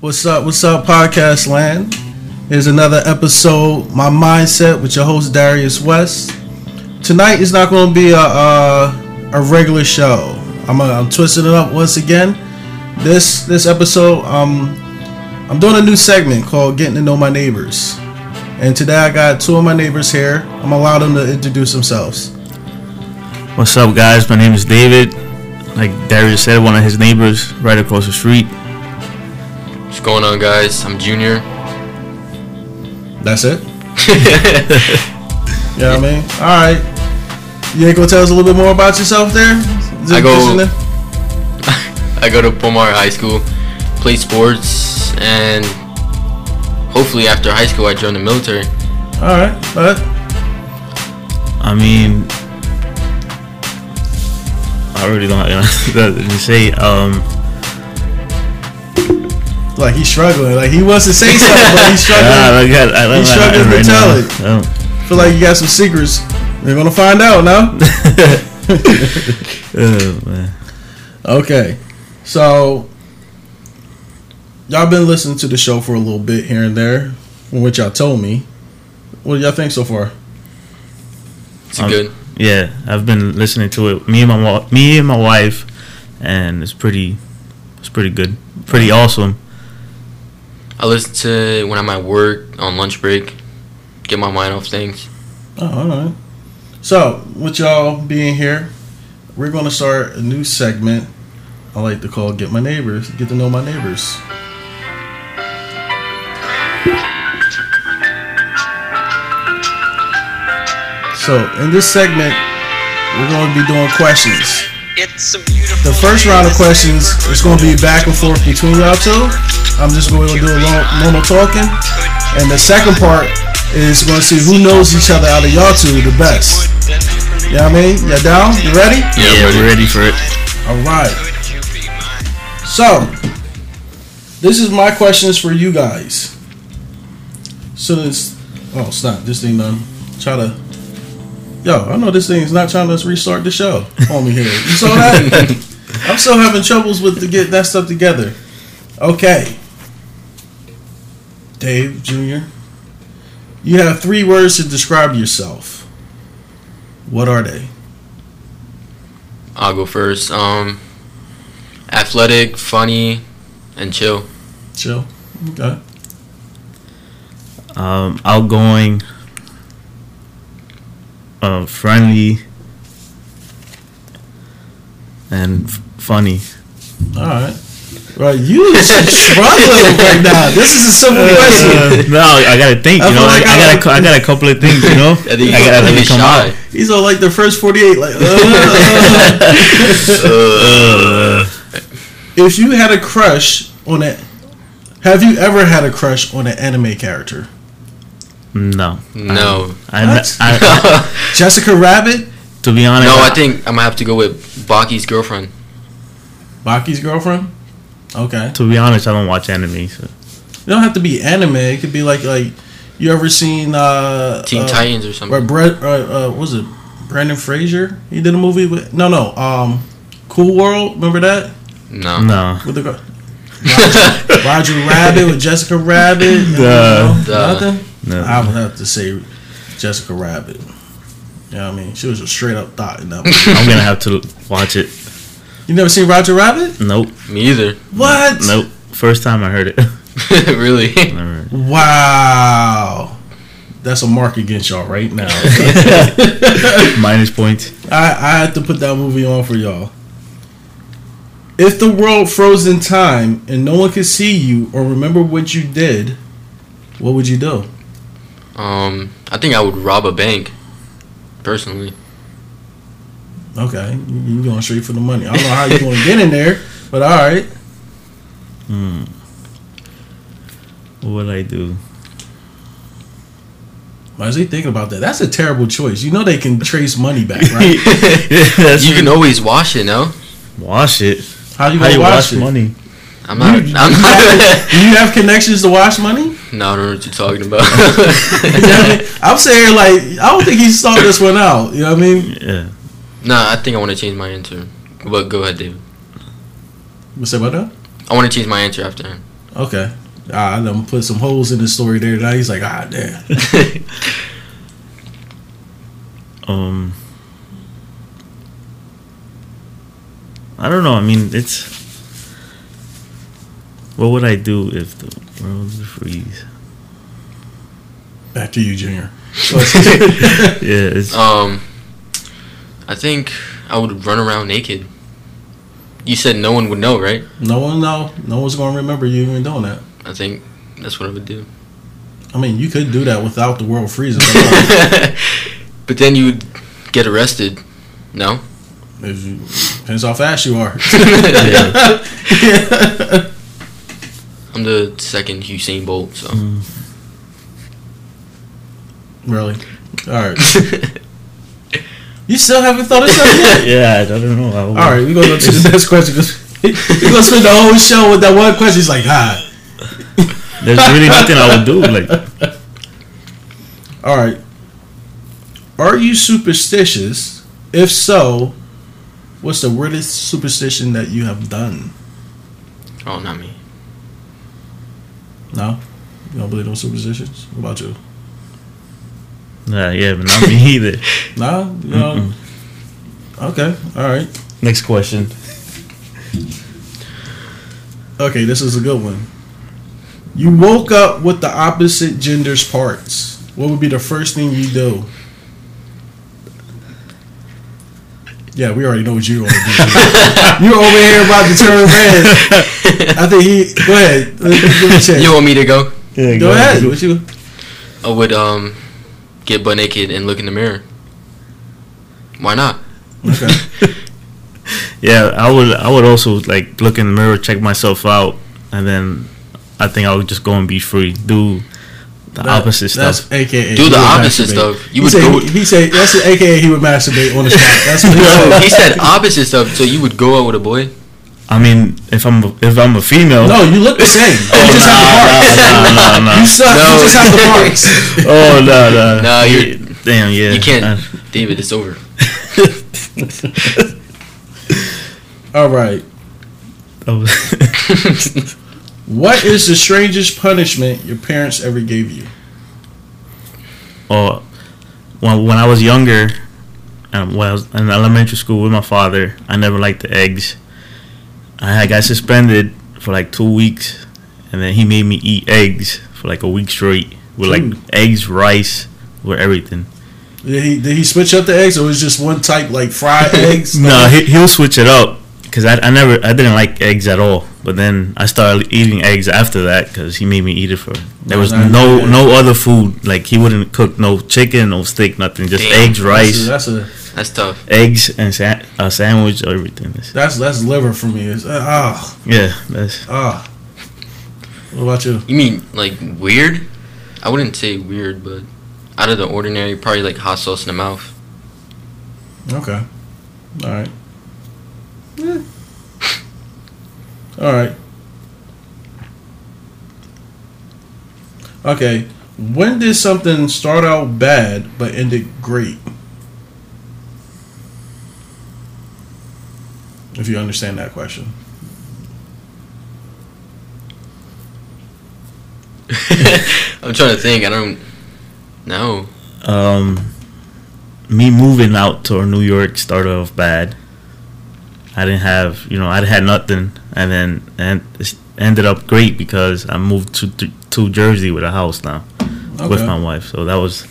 What's up? What's up, podcast land? Here's another episode, My Mindset, with your host Darius West. Tonight is not going to be a, a a regular show. I'm I'm twisting it up once again. This this episode, um, I'm doing a new segment called Getting to Know My Neighbors, and today I got two of my neighbors here. I'm gonna allow them to introduce themselves. What's up, guys? My name is David. Like Darius said, one of his neighbors right across the street. What's going on, guys? I'm Junior. That's it. you know what I mean? All right. You ain't gonna tell us a little bit more about yourself there? it I go- listening? I go to Pomar High School, play sports, and hopefully after high school I join the military. All right, but I mean, I really don't have nothing to say. Um, like he's struggling. Like he wants to say something, but he's struggling. I got, I, He's I- I- struggling to tell now. it. I Feel like you got some secrets. We're gonna find out now. oh, man. Okay, so y'all been listening to the show for a little bit here and there, from what y'all told me. What do y'all think so far? It's Um, good. Yeah, I've been listening to it. Me and my wa- me and my wife, and it's pretty, it's pretty good, pretty awesome. I listen to when I'm at work on lunch break, get my mind off things. Oh, all right. So, with y'all being here, we're going to start a new segment I like to call Get My Neighbors, Get to Know My Neighbors. So, in this segment, we're going to be doing questions. The first round of questions is going to be back and forth between y'all two. I'm just going to do a long, normal talking. And the second part is going to see who knows each other out of y'all two the best. You know what I mean? You down? You ready? Yeah, yeah we're ready for it. All right. So, this is my questions for you guys. So this, oh stop, this thing done. Try to, yo, I know this thing is not trying to restart the show on me here. You saw that? I'm still having troubles with to get that stuff together. Okay. Dave Jr. You have three words to describe yourself. What are they? I'll go first. Um, athletic, funny, and chill. Chill. Okay. Um, outgoing, uh, friendly, and f- funny. All right. Right, you is struggling right now. This is a simple question. no, I gotta think. I You know, I, like I I- got a, I got a couple of things. You know, I think I gotta let really it come shy. out. He's all like the first 48, like, uh, Uh, if you had a crush on it, have you ever had a crush on an anime character? No, No. I, What? I, I, Jessica Rabbit, to be honest, no, I think I'm gonna have to go with Baki's girlfriend. Baki's girlfriend. Okay, to be honest, I don't watch anime. So. it don't have to be anime. It could be like like you ever seen uh, Teen uh, Titans or Or something. Brett, uh, uh, what was it Brendan Fraser? He did a movie with no, no, um, Cool World. Remember that No. No, with the girl- Roger, Roger Rabbit with Jessica Rabbit. Duh. No, Duh. Nothing. No. I would have to say Jessica Rabbit. You know what I mean? She was a straight up thought in that movie. I'm gonna have to watch it. you never seen Roger Rabbit? Nope, Me either. What? nope. First time I heard it. really? Never heard. Wow. That's a mark against y'all right now. Minus points. I, I had to put that movie on for y'all. If the world froze in time and no one could see you or remember what you did, what would you do? Um, I think I would rob a bank. Personally. Okay, you you going straight for the money. I don't know how you're going to get in there, but all right. Hmm. What would I do? Why is he thinking about that? That's a terrible choice. You know they can trace money back, right? That's You can always wash it, no? wash it. How you How gonna you wash wash it? money? I'm not. You- I'm you not. Do you have connections to wash money? No, I don't know what you're talking about. You I mean? I'm saying like I don't think he thought this one out. You know what I mean? Yeah. nah, I think I want to change my answer. But go ahead, David. What's that about that? I want to change my answer after him. Okay. Ah, I done put some holes in the story there. Now he's like, ah, damn. Um, I don't know. I mean, it's. What would I do if the world freeze? Back to you, Junior. Yeah. Um, I think I would run around naked. You said no one would know, right? no one, no, no one's gonna remember you even doing that. I think that's what I would do. I mean, you could do that without the world freezing. but then you would get arrested. No. If you, depends how fast you are. I'm the second Usain Bolt, so. really? All right. You still haven't thought of something yet? yeah, I don't know. All right, we're gonna go to the next question because we're gonna spend the whole show with that one question. He's like, ah. There's really nothing I would do. Like, All right. Are you superstitious? If so, what's the weirdest superstition that you have done? Oh, not me. No, you don't believe in superstitions. What about you? nah, yeah, but not me either. No, you know. Okay, all right. Next question. Okay, this is a good one. You woke up with the opposite gender's parts. What would be the first thing you do? Yeah, we already know what you're gonna do. you're over here about to turn red. I think he. Go ahead. Let me- give me a chance. You want me to go? Yeah, go ahead. What you? I would um get butt naked and look in the mirror. Why not? Okay. Yeah, I would. I would also like look in the mirror, check myself out, and then I think I would just go and be free. Do the That- opposite That's stuff. AKA. Do the opposite masturbate. stuff. You he would said, go- He said that's AKA he would masturbate on the spot. That's what he No, said. he said opposite stuff. So you would go out with a boy? I mean, if I'm if I'm a female. No, you look the same. Oh, you Oh, just have the parts. nah, nah, nah, nah. You suck. No. You just have the parts. Oh no, no. No, you're- damn. Yeah, You can't, I- David. It's over. All right. I was- What is the strangest punishment your parents ever gave you? oh, when when I was younger, um, when I was in elementary school with my father, I never liked the eggs. I got suspended for like two weeks, and then he made me eat eggs for like a week straight with like eggs, rice, with everything. Did he did he switch up the eggs or was it just one type like fried eggs? No, he, he'll switch it up because I, I never I didn't like eggs at all. But then I started eating eggs after that because he made me eat it for. There was no no other food like he wouldn't cook no chicken, no steak, nothing. Just Damn. eggs, rice, That's a, that's a That's tough. eggs, and sa- a sandwich, everything. That's- that's that's liver for me. It's uh, ah yeah, that's ah. What about you? You mean like weird? I wouldn't say weird, but out of the ordinary, probably like hot sauce in the mouth. Okay. All right. Yeah. All right. Okay. When did something start out bad but ended great? If you understand that question. I'm trying to think. I don't know. um, me moving out to New York started off bad. I didn't have, you know, I had nothing, and then and it ended up great because I moved to to Jersey with a house now with my wife. So that was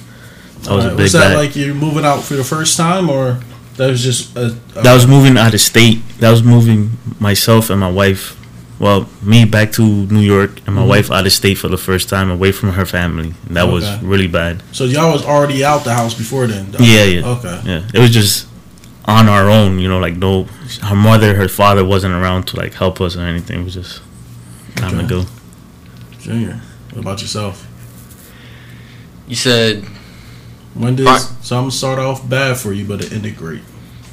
that was a big was that bad. like you're moving out for the first time or that was just a, a that was moving out of state. That was moving myself and my wife. Well, me back to New York and my Mhm. wife out of state for the first time, away from her family. And that was really bad. so y'all was already out the house before then. though? Yeah, yeah. Okay. Yeah, it was just on our own, you know, like no, her mother, her father wasn't around to like help us or anything. It was just time Okay. to go. Junior, what about yourself? You said When did Right. something start off bad for you, but it ended great?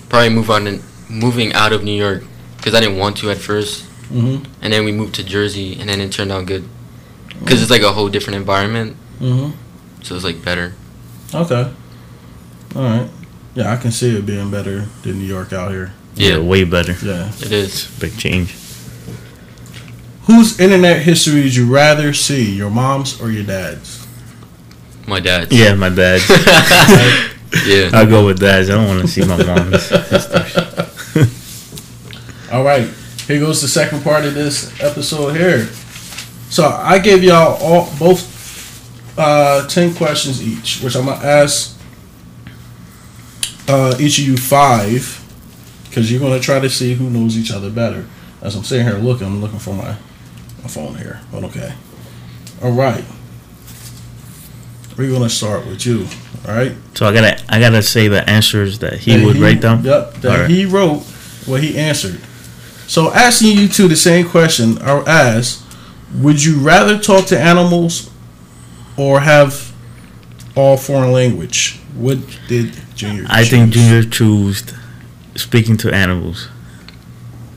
probably move on and moving out of New York because I didn't want to at first, Mm-hmm. and then we moved to Jersey, and then it turned out good because it's like a whole different environment, Mm-hmm. so it's like better. Okay. All right. Yeah, I can see it being better than New York out here. Yeah, Yeah, way better. Yeah. it is. Big change. Whose internet history would you rather see, your mom's or your dad's? My dad's. Yeah, my dad's. Yeah. I'll go with dad's. I don't want to see my mom's. All right, here goes the second part of this episode here. So I gave y'all all both uh, ten questions each, which I'm gonna ask uh, each of you five, because you're gonna try to see who knows each other better. As I'm sitting here looking, I'm looking for my my phone here, but okay. All right, we're gonna start with you. All right. So I gotta I gotta say the answers that he that would write down. Yep, that Alright. he wrote what he answered. So asking you two the same question, I'll ask, would you rather talk to animals or have all foreign language? What did Junior I think? Junior chose speaking to animals.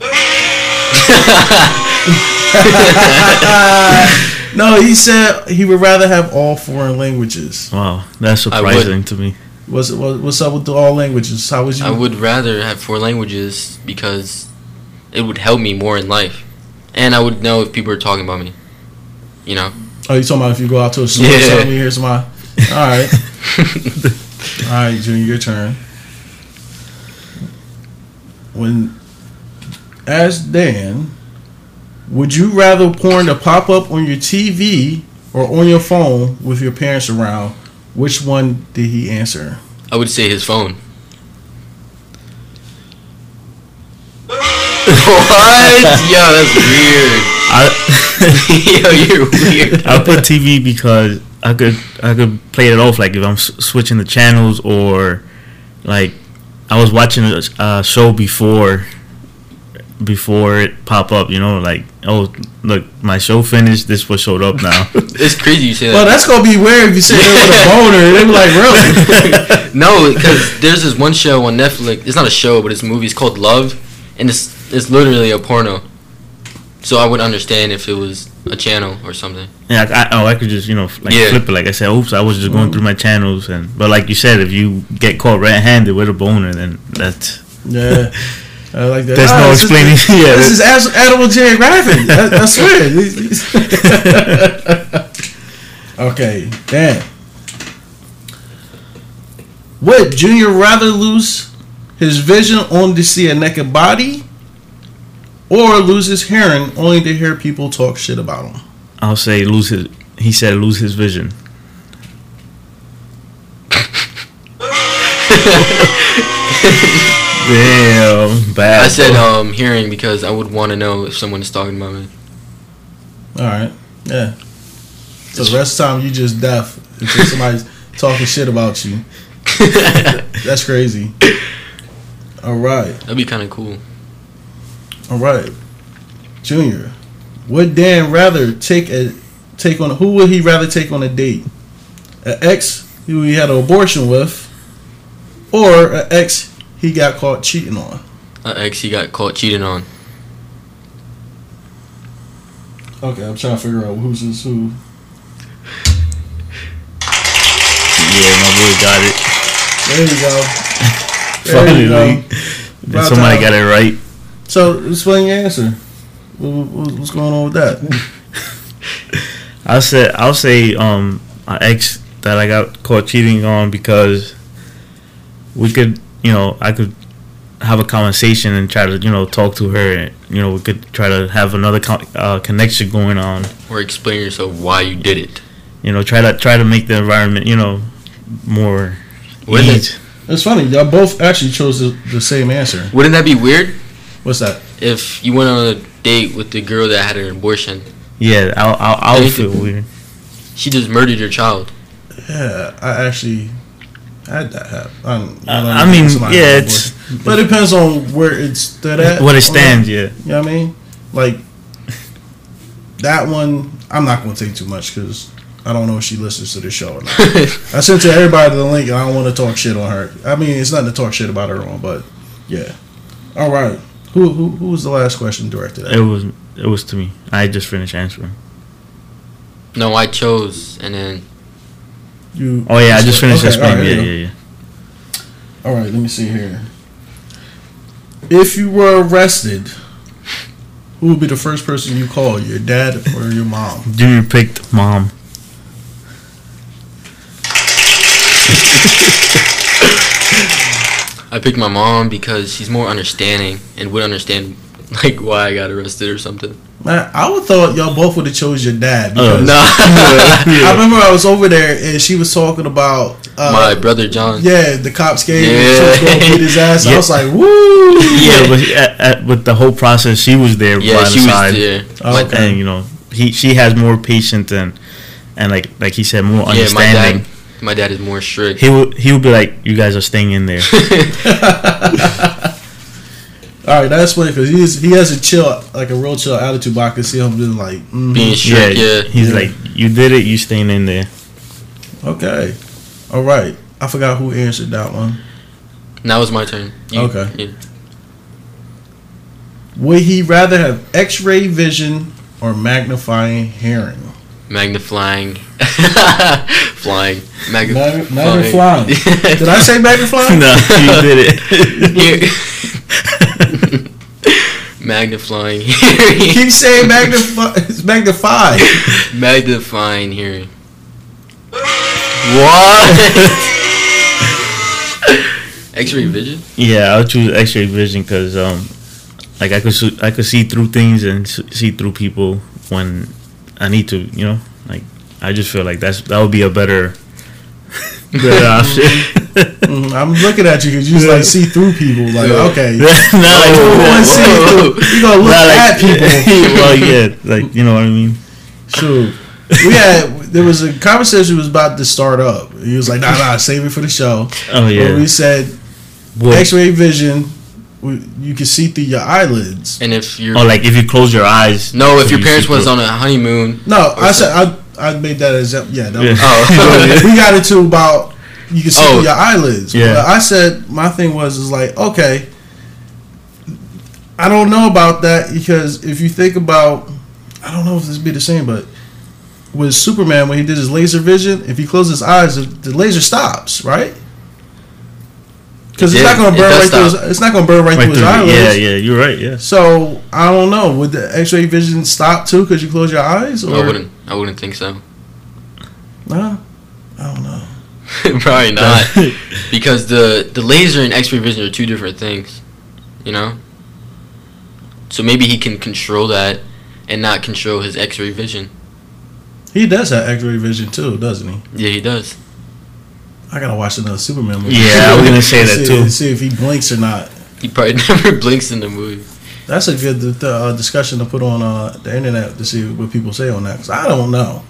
No, he said he would rather have all foreign languages. Wow, that's surprising to me. What's what, what's up with the all languages? How would you? I would rather have four languages because it would help me more in life, and I would know if people are talking about me. You know. Oh, you talking about if you go out to a store or something, you hear somebody? All right, all right, Junior, your turn. When, as Dan, would you rather porn to pop up on your TV or on your phone with your parents around? Which one did he answer? I would say his phone. what? Yo, that's weird. I Yo, you're weird. I put TV because I could I could play it off like if I'm s- switching the channels or like I was watching a, a show before before it pop up. You know, like oh look, my show finished. This what showed up now. It's crazy you say Well, that's gonna be weird if you sit there with a boner. They be like, really? no, because there's this one show on Netflix. It's not a show, but it's a movie. It's called Love, and it's it's literally a porno. So I would understand if it was a channel or something. Yeah, I, I, oh, I could just you know like Yeah. flip it. Like I said, oops, I was just going through my channels, and but like you said, if you get caught red-handed with a boner, then that's Yeah, I like that. there's Ah, no this is- explaining. yeah, This is As- Animal Geographic. I, I swear. okay, Dan. Would Junior rather lose his vision only to see a naked body, or lose his hearing only to hear people talk shit about him? I'll say lose his. He said lose his vision. Damn, bad. I said um hearing because I would want to know if someone is talking about me. All right, yeah. So the rest of the time you just deaf until somebody's talking shit about you. That's crazy. All right. That'd be kind of cool. All right, Junior. Would Dan rather take a take on? Who would he rather take on a date? An ex who he had an abortion with, or an ex he got caught cheating on? An ex he got caught cheating on. Okay, I'm trying to figure out who's this who. yeah, my boy got it. There you go. There you Finally, go. Somebody time. got it right. So explain your answer. What- what- What's going on with that? I'll say I'll say um my ex that I got caught cheating on because we could you know I could have a conversation and try to you know talk to her and you know we could try to have another con- uh, connection going on Or explain yourself why you did it. you know try to try to make the environment you know more Wouldn't it- It's funny. Y'all both actually chose the, the same answer. Wouldn't that be weird What's that? if you went on a date with the girl that had an abortion? yeah I'll I'll, I'll Anything. feel weird She just murdered your child. Yeah, I actually had that happen. I'm, I- I mean, yeah, on it's- board. but it depends on where it's stood at. what it stands yeah You know what I mean? Like that one, I'm not going to take too much because I don't know if she listens to the show or not. I sent to everybody the link, and I don't want to talk shit on her. I mean, it's nothing to talk shit about her on, but yeah. All right, who who who was the last question directed at? it was it was to me I just finished answering no, I chose, and then You. oh yeah I just finished Okay, explaining all right, yeah there yeah yeah All right, let me see here. If you were arrested Who would be the first person you call? Your dad or your mom? Junior picked mom. I picked my mom because she's more understanding and would understand like why I got arrested or something. Man, I would thought y'all both would have chose your dad. Oh, Because No, I remember I was over there and she was talking about uh, my brother John. Yeah, the cops came Yeah. and she was going his ass. I was like, woo. Yeah, but at, at, with the whole process, she was there Yeah, by she the was side, there. Oh, My- okay. and you know, he she has more patience and and like like he said, more yeah, my understanding. dad. My dad is more strict. He would he would be like, "You guys are staying in there." All right, that's funny because he's he has a chill, like a real chill attitude. But I can see him being like, mhm. Being strict, yeah. He's Yeah. like, "You did it. You staying in there." okay, all right. I forgot who answered that one. Now it's my turn. You- Okay. yeah. Would he rather have X-ray vision or magnifying hearing? Magnifying. Flying. Magni- Mag- magnifying. Did I say magnifying? no, you did it. Magnifying He hearing. keeps saying magnify. It's magnified. Magnifying hearing. What? X-ray vision? yeah, I'll choose X-ray vision because um, like I could see, I could see through things and see through people when I need to. You know, like I just feel like that's that would be a better better option. Mhm, I'm looking at you because you just like see through people. Like, Yeah. okay, Not like- you want to see through. You gonna look Not like- at people. well, yeah, like you know what I mean. True. We had there was a conversation was about to start up. He was like, "Nah, nah, save it for the show." Oh Where yeah, we said What- X-ray vision, we- you can see through your eyelids. And if you're or like if you close your eyes. no, if you your parents was through- on a honeymoon, No, I said I I made that as yeah. That Yeah. was, Oh. we got into about you can see Oh. through your eyelids. Yeah. But I said my thing was is like okay. I don't know about that because if you think about, I don't know if this be the same, but with Superman when he did his laser vision, if he closes his eyes, the, the laser stops, right? Because it's Yeah, not going to burn does right through. His, stop. it's not going to burn right, right through his through the- eyelids. yeah, yeah, you're right. Yeah, So I don't know. Would the X-ray vision stop too because you close your eyes? Or I wouldn't. I wouldn't think so. Nah, I don't know. Probably not, because the the laser and X-ray vision are two different things. You know. So maybe he can control that, and not control his X-ray vision. He does have X-ray vision too, doesn't he? Yeah, he does. I gotta watch another Superman movie. Yeah, I was gonna say that see, too. See if he blinks or not. He probably never blinks in the movie. That's a good uh, discussion to put on uh, the internet to see what people say on that. Cause I don't know.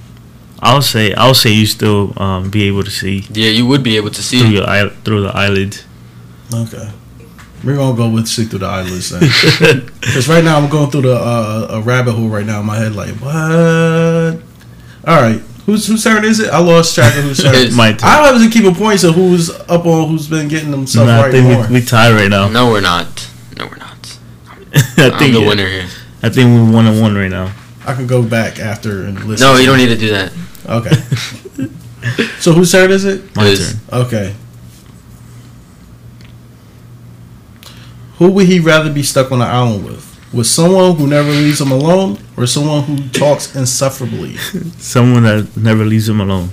I'll say I'll say you still um, be able to see Yeah, you would be able to see through see. your eye through the eyelids. Okay, we're gonna go with see through the eyelids then. Because right now I'm going through the uh, a rabbit hole right now in my head. Like what? All right, whose whose turn is it? I lost track of whose turn. It's- My turn. I don't have to keep a point of who's up on who's been getting themselves No, I right think more. we, we tie right now. No, we're not. No, we're not. I I'm think the yeah. winner here. I think we're one on one right now. I can go back after and listen. No, to you don't need to do that. Okay. so whose turn is it? My It is. turn. Okay. Who would he rather be stuck on an island with? With someone who never leaves him alone, or someone who talks insufferably? Someone that never leaves him alone.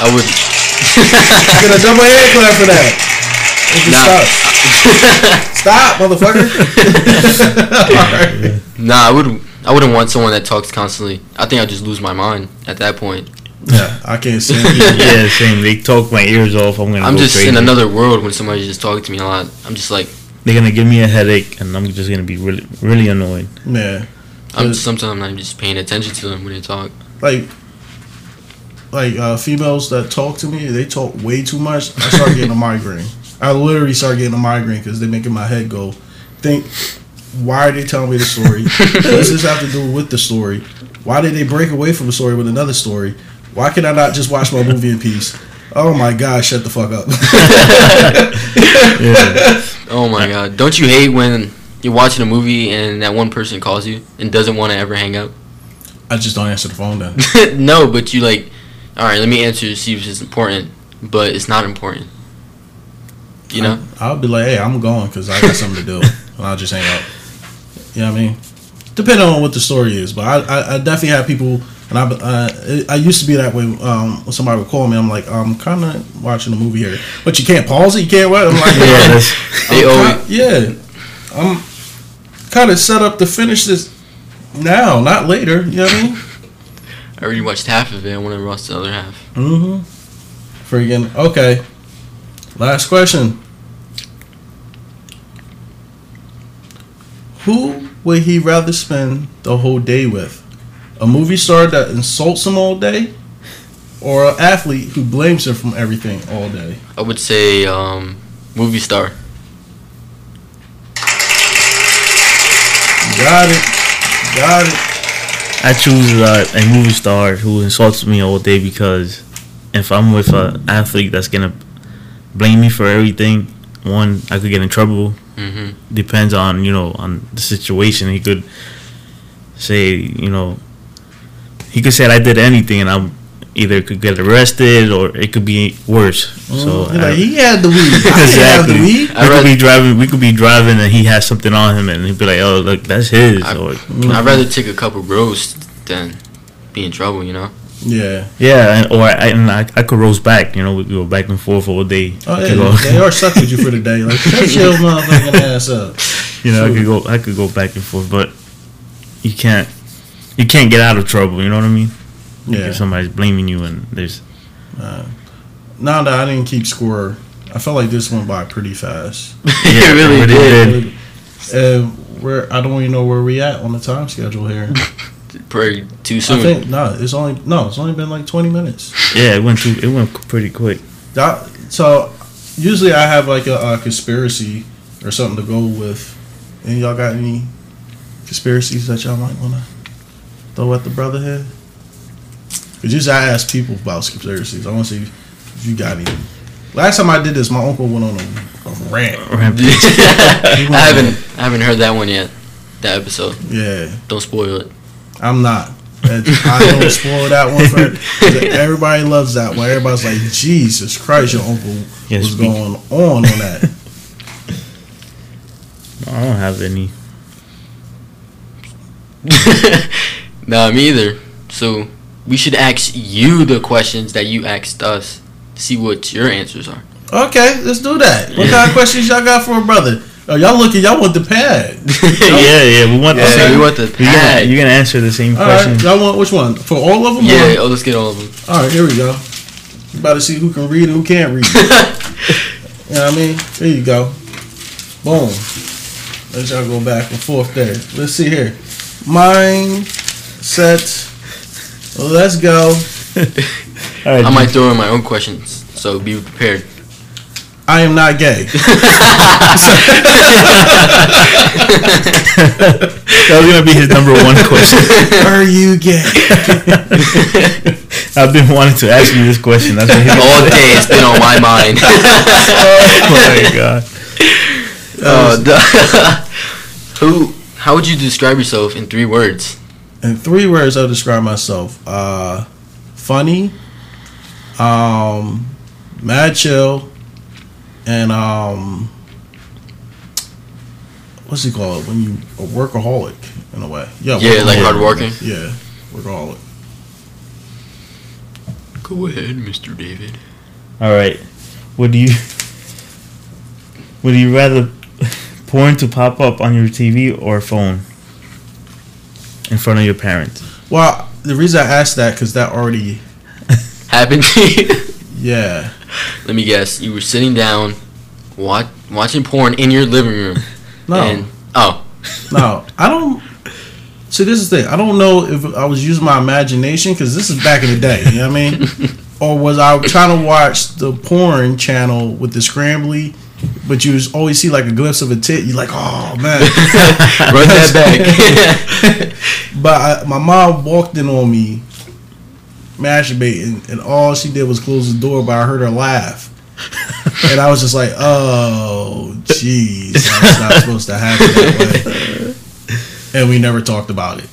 I would. Get a double hand clap for that. Nah. Stop, motherfucker. All right. Nah, I would. I wouldn't want someone that talks constantly. I think I'd just lose my mind at that point. Yeah, I can't stand it. yeah, same. They talk my ears off. I'm gonna. I'm go just crazy. in another world when somebody's just talking to me a lot. I'm just like, They're gonna give me a headache, and I'm just gonna be really, really annoyed. Yeah, I'm Good. sometimes I'm not just paying attention to them when they talk. like, like uh, females that talk to me, they talk way too much. I start getting a migraine. I literally start getting a migraine because they're making my head go. Think, why are they telling me the story? what does this have to do with the story? Why did they break away from the story with another story? Why can I not just watch my movie in peace? Oh my god, shut the fuck up. Yeah. Oh my god! Don't you hate when you're watching a movie and that one person calls you and doesn't want to ever hang up? I just don't answer the phone then. no, but you like, all right, let me answer to see if it's important, but it's not important. You know, I'll be like, hey, I'm going because I got something to do, and I'll just hang up. You know what I mean? Depending on what the story is, but I, I, I definitely have people, and I, uh, I used to be that way. Um, when somebody would call me, I'm like, I'm kind of watching a movie here, but you can't pause it. You can't what? I'm like, Yeah, that's, they I'm always ki- yeah, I'm kind of set up to finish this now, not later. You know what I mean? I already watched half of it. I want to watch the other half. Mm-hmm. Freaking okay. Last question. Who would he rather spend the whole day with? A movie star that insults him all day, or an athlete who blames him from everything all day? I would say um, movie star. Got it. Got it. I choose uh, a movie star who insults me all day because if I'm with an athlete that's gonna blame me for everything, one I could get in trouble. hmm Depends on you know on the situation. He could say you know he could say I did anything and I'm either could get arrested or it could be worse. So Mm, He I- like, he had the weed. I didn't the Exactly. weed. we I could read- be driving. We could be driving, and he has something on him, and he'd be like, "Oh, look, that's his." I- or, I'd rather take a couple roasts than be in trouble. You know. Yeah. yeah, and, or I, and I, I could roast back. You know, we could go back and forth all day. Oh I yeah. go, They are stuck with you for the day. Like, shut your motherfucking ass up. you know, I could go. I could go back and forth, but you can't. You can't get out of trouble. You know what I mean? Yeah. If somebody's blaming you, and there's Uh, now that I didn't keep score, I felt like this went by pretty fast. it really it did. did. Uh, where I don't even know where we at on the time schedule here. Pretty too soon. I think no, it's only no, it's only been like twenty minutes. yeah, it went too. It went pretty quick. That, so usually I have like a, a conspiracy or something to go with. And y'all got any conspiracies that y'all might want to throw at the brotherhood? Cause usually I ask people about conspiracies. I want to see if you got any. Last time I did this, my uncle went on a, a rant. I haven't I haven't heard that one yet. That episode. Yeah. Don't spoil it. I'm not. I don't spoil that one for everybody loves that one. Everybody's like, Jesus Christ, your uncle Yes, was we- going on on that. I don't have any. Nah, me either. So we should ask you the questions that you asked us. See what your answers are. Okay, let's do that. What kind of questions y'all got for a brother? Oh, y'all looking, y'all want the pad. yeah, yeah, we want the Yeah, same. we want the You're gonna, you're gonna answer the same All right, question. y'all want which one? For all of them? Yeah, oh, let's get all of them. All right, here we go. We about to see who can read and who can't read. you know what I mean? There you go. Boom. Let y'all go back and forth there. Let's see here. Mine set. Let's go. All right, I might throw in my own questions, so be prepared. I am not gay. that was gonna be his number one question. Are you gay? I've been wanting to ask you this question. That's what he all day it's been on my mind. oh my god. Uh, the- who? How would you describe yourself in three words? In three words, I'll describe myself: uh, funny, um, mad chill, and um, what's it called when you a workaholic in a way? Yeah, Yeah, like hardworking. Yeah, workaholic. Go ahead, Mr. David. All right. Would you would you rather porn to pop up on your TV or phone in front of your parents? Well, the reason I asked that because that already, Happened yeah. Let me guess. You were sitting down, watch, watching porn in your living room. No, And, oh, no, I don't. See, this is the thing. I don't know if I was using my imagination because this is back in the day. You know what I mean? or was I trying to watch the porn channel with the scrambly, but you always see like a glimpse of a tit? You're like, oh man. run that back. but I, my mom walked in on me masturbating, and all she did was close the door, but I heard her laugh. and I was just like, oh, jeez, that's not supposed to happen that way. And we never talked about it.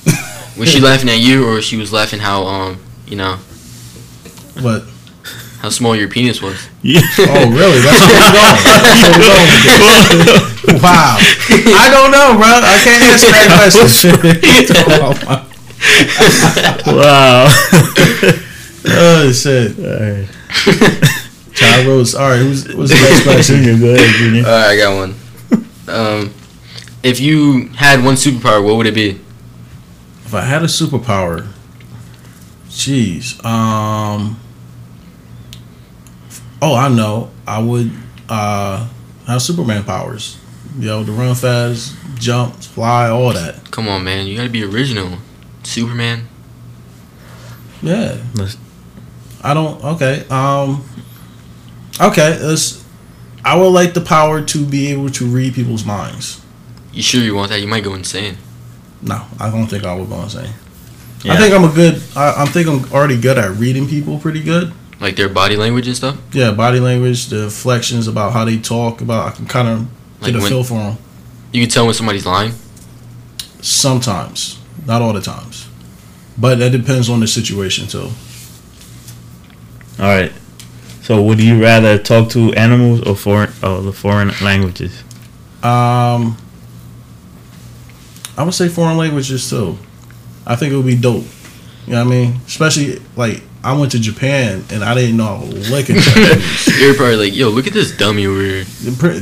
was she laughing at you, or she was laughing how, um, you know, but how small your penis was. Yeah. Oh, really? That's where we're going. That's where we're going. Wow. I don't know, bro. I can't answer that question. wow. oh shit. Alright. Tyrose. All right. Who's what's the next question? Go ahead, Junior. All right, I got one. Um, if you had one superpower, what would it be? If I had a superpower, jeez. Um. Oh, I know. I would uh have Superman powers. You know, to run fast, jump, fly, all that. Come on, man, you gotta be original. Superman. Yeah. Let's- I don't. Okay. Um. Okay. Let's. I would like the power to be able to read people's minds. You sure you want that? You might go insane. No, I don't think I would go insane. Yeah. I think I'm a good. I, I think I'm already good at reading people pretty good. Like their body language and stuff. Yeah, body language, the inflections about how they talk, about I can kind of Like get a when- feel for them. You can tell when somebody's lying. Sometimes, not all the times, but that depends on the situation too. All right. So, would you rather talk to animals or foreign, oh, the foreign languages? Um, I would say foreign languages too. I think it would be dope. You know what I mean? Especially like I went to Japan and I didn't know a lick of Japanese. You're probably like, yo, look at this dummy over here.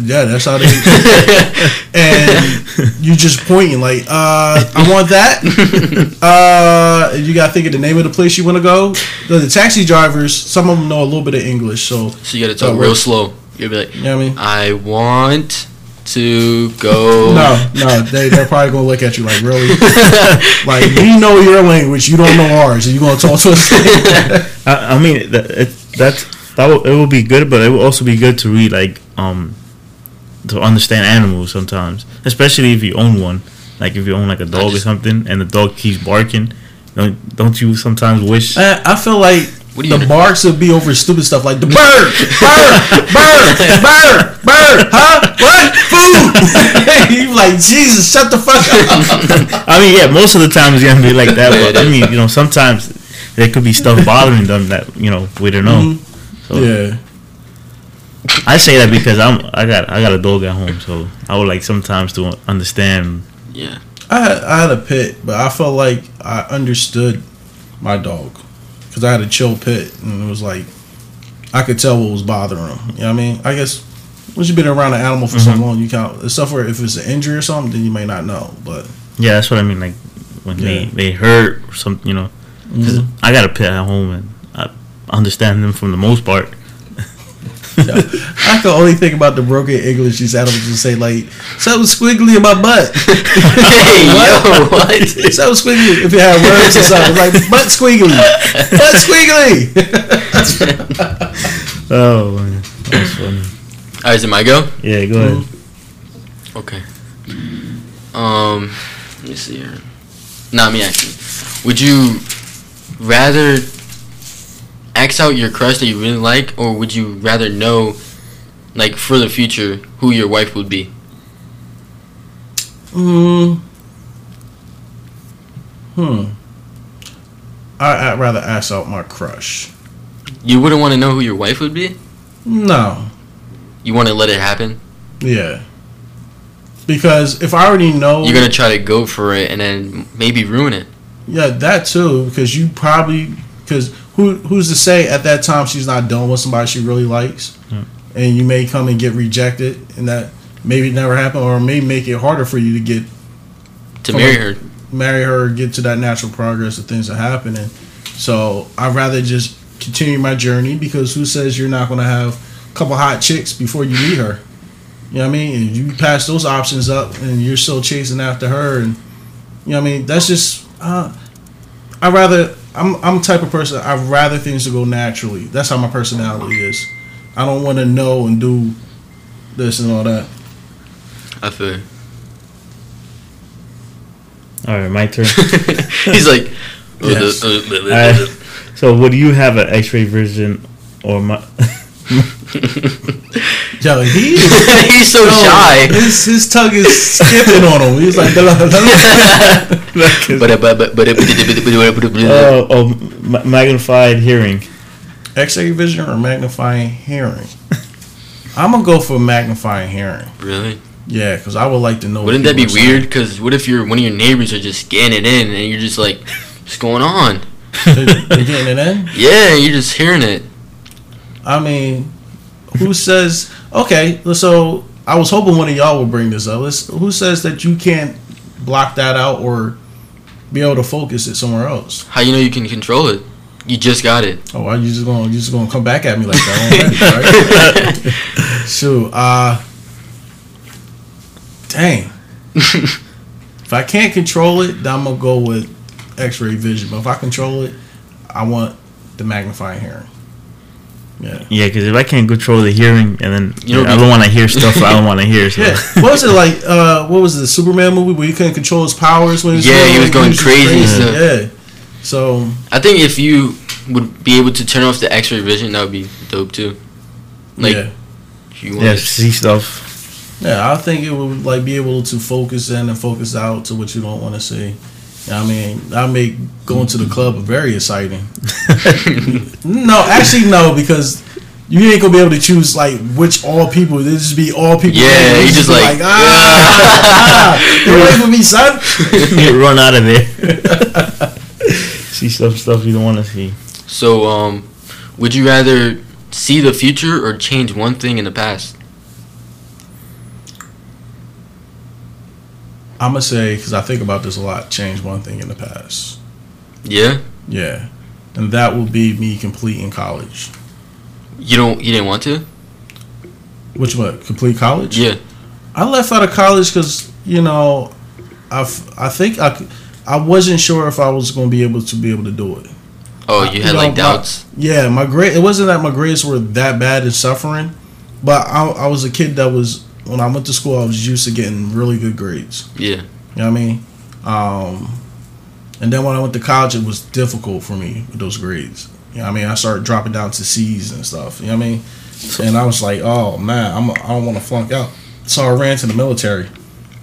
yeah, that's how they. and you just pointing like, uh, I want that. Uh, you got to think of the name of the place you want to go. The, the taxi drivers, some of them know a little bit of English, so So you gotta talk real works. slow. You'll be like, you know what I mean. I want to go. No, no, they they're probably gonna look at you like really, like we know your language, you don't know ours, and you gonna talk to us. I, I mean, that, it, that's that will, it will be good, but it will also be good to read like um to understand animals sometimes, especially if you own one. Like if you own like a dog or something, and the dog keeps barking, don't don't you sometimes wish? I, I feel like What do you the do? barks would be over stupid stuff like the bird, bird, bird, bird, bird, huh? What? Food. you like Jesus? Shut the fuck up. I mean, yeah, most of the time it's gonna be like that, but I mean, you know, sometimes there could be stuff bothering them that you know we don't know. Mm-hmm. So Yeah. I say that because I'm I got I got a dog at home, so I would like sometimes to understand. Yeah. I had, I had a pit, but I felt like I understood my dog because I had a chill pit, and it was like I could tell what was bothering him. You know what I mean? I guess once you've been around an animal for so Mhm. long, you except for if it's an injury or something, then you may not know. But Yeah, that's what I mean. Like when they Yeah. they hurt or something, you know. 'Cause I got a pet at home and I understand them from the most part. I can only think about the broken English these animals just say like something squiggly in my butt. hey, yo, what? something squiggly if it had words or something like butt squiggly, butt squiggly. Oh, man. that's funny. Alright, is it my go? Yeah, go ahead. Okay. Um, let me see here. Not me actually. Would you rather X out your crush that you really like, or would you rather know, like for the future, who your wife would be? Mm. Hmm. I, I'd rather ask out my crush. You wouldn't want to know who your wife would be. No. You want to let it happen. Yeah. Because if I already know, You're gonna try to go for it and then maybe ruin it. yeah, that too. Because you probably because who who's to say at that time she's not done with somebody she really likes, Hmm. and you may come and get rejected, and that maybe never happen, or may make it harder for you to get To marry on. her. marry her, get to that natural progress of things that happening. So I'd rather just continue my journey because who says you're not going to have a couple hot chicks before you meet her? You know what I mean? And you pass those options up and you're still chasing after her, and you know what I mean? That's just uh, I rather I'm I'm the type of person I'd rather things to go naturally. That's how my personality is. I don't want to know and do this and all that. I feel. All right, my turn. He's like. Yes. Alright. So, would you have an X-ray version or my? Yo, he is He's so Yo, shy. His his tongue is skipping on him. He's like, "Dala, dala." But but but but but oh, oh, magnified hearing. X-ray vision or magnifying hearing? I'm gonna go for magnifying hearing. Really? Yeah, because I would like to know. Wouldn't that be people weird? Because what if you're one of your neighbors are just scanning in and you're just like, what's going on? saying. They- they getting it in. Yeah, you're just hearing it. I mean, who says? Okay, so I was hoping one of y'all would bring this up. Let's, who says that you can't block that out or be able to focus it somewhere else? How you know you can control it? You just got it. Oh, are you just gonna you just gonna come back at me like that already, right? Shoot, uh, dang. if I can't control it, then I'm gonna go with X-ray vision. But if I control it, I want the magnifying hearing. Yeah. Yeah, because if I can't control the hearing, and then You know, I don't want to hear stuff I don't want to hear. So Yeah. What was it like? Uh, what was the Superman movie where he couldn't control his powers when he was Yeah, he was going just crazy and stuff. Yeah. So I think if you would be able to turn off the X-ray vision, that would be dope too. Like, yeah, you want yeah, to see stuff. yeah. I think it would like be able to focus in and focus out to what you don't want to see. I mean, I make going to the club very exciting. no, actually, no, because you ain't gonna be able to choose like which all people. It just be all people. Yeah, You you just be like, ah, ah, get away from me, son. you run out of there. see some stuff you don't want to see. So, um, would you rather see the future or change one thing in the past? I'm gonna say because I think about this a lot. Change one thing in the past. Yeah, Yeah, and that will be me completing college. you don't, you didn't want to. Which what? Complete college? Yeah, I left out of college because you know, I I think I I wasn't sure if I was going to be able to be able to do it. Oh, you you had know, like my- doubts. Yeah, my grade. It wasn't that my grades were that bad and suffering, but I, I was a kid that was when I went to school. I was used to getting really good grades. Yeah, You know what I mean? Um, and then when I went to college, it was difficult for me with those grades. You know what I mean? I started dropping down to C's and stuff. You know what I mean? And I was like, oh man, I'm I don't want to flunk out. So I ran to the military.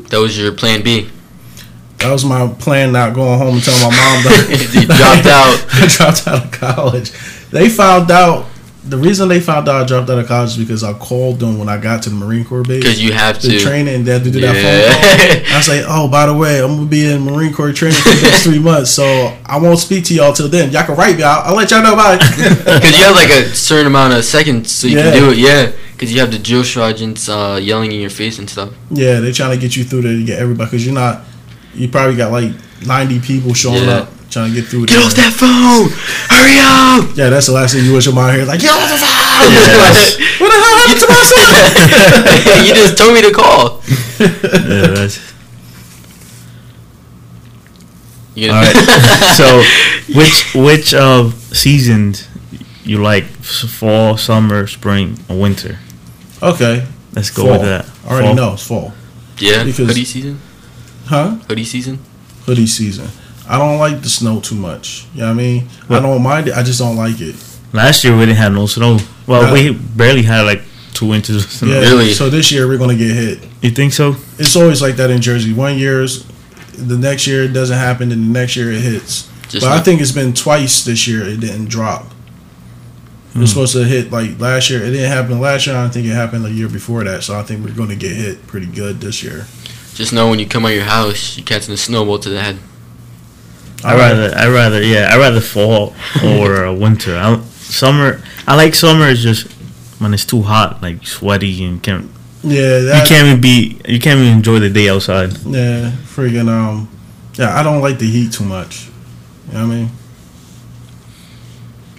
that was your plan B. That was my plan, not going home and telling my mom that You dropped out. I dropped out of college. They found out. The reason they found out I dropped out of college is because I called them when I got to the Marine Corps base. Because you have to. training, they had to do that Yeah. phone call. I like, oh, by the way, I'm gonna be in Marine Corps training for the next three months, so I won't speak to y'all till then. Y'all can write me. I'll, I'll let y'all know about it. Because you have like a certain amount of seconds so you Yeah. can do it. Yeah. Because you have the drill sergeants uh, yelling in your face and stuff. yeah, they're trying to get you through there to get everybody because you're not. You probably got like 90 people showing Yeah. up trying to get through. Get there. off that phone! Hurry up! Yeah, that's the last thing you wish your mom here. Like, get off the phone. Yes. what the hell happened to my son? you just told me to call. Yeah, that's, You all right. so, which which uh, seasons you like? Fall, summer, spring, or winter? Okay, Let's go Fall. with that. I already Fall. know it's fall. yeah, Because- hoodie season. Huh? Hoodie season. Hoodie season. I don't like the snow too much. You know what I mean? What? I don't mind it. I just don't like it. Last year we didn't have no snow. Well, Yeah. we barely had like two inches of snow. Yeah. Really? So this year we're gonna get hit. You think so? It's always like that in Jersey. One year's, the next year it doesn't happen, and the next year it hits. Just but I think it's been twice this year it didn't drop. It was Hmm. supposed to hit like last year. It didn't happen last year. I don't think it happened the year before that. So I think we're going to get hit pretty good this year. Just know when you come out your house, you're catching a snowball to the head. I rather, I rather, yeah, I rather fall or uh, winter. I, summer, I like summer. Is just when it's too hot, like sweaty, and can't Yeah, you can't even be, you can't even enjoy the day outside. Yeah, freaking um, yeah. I don't like the heat too much. You know what I mean?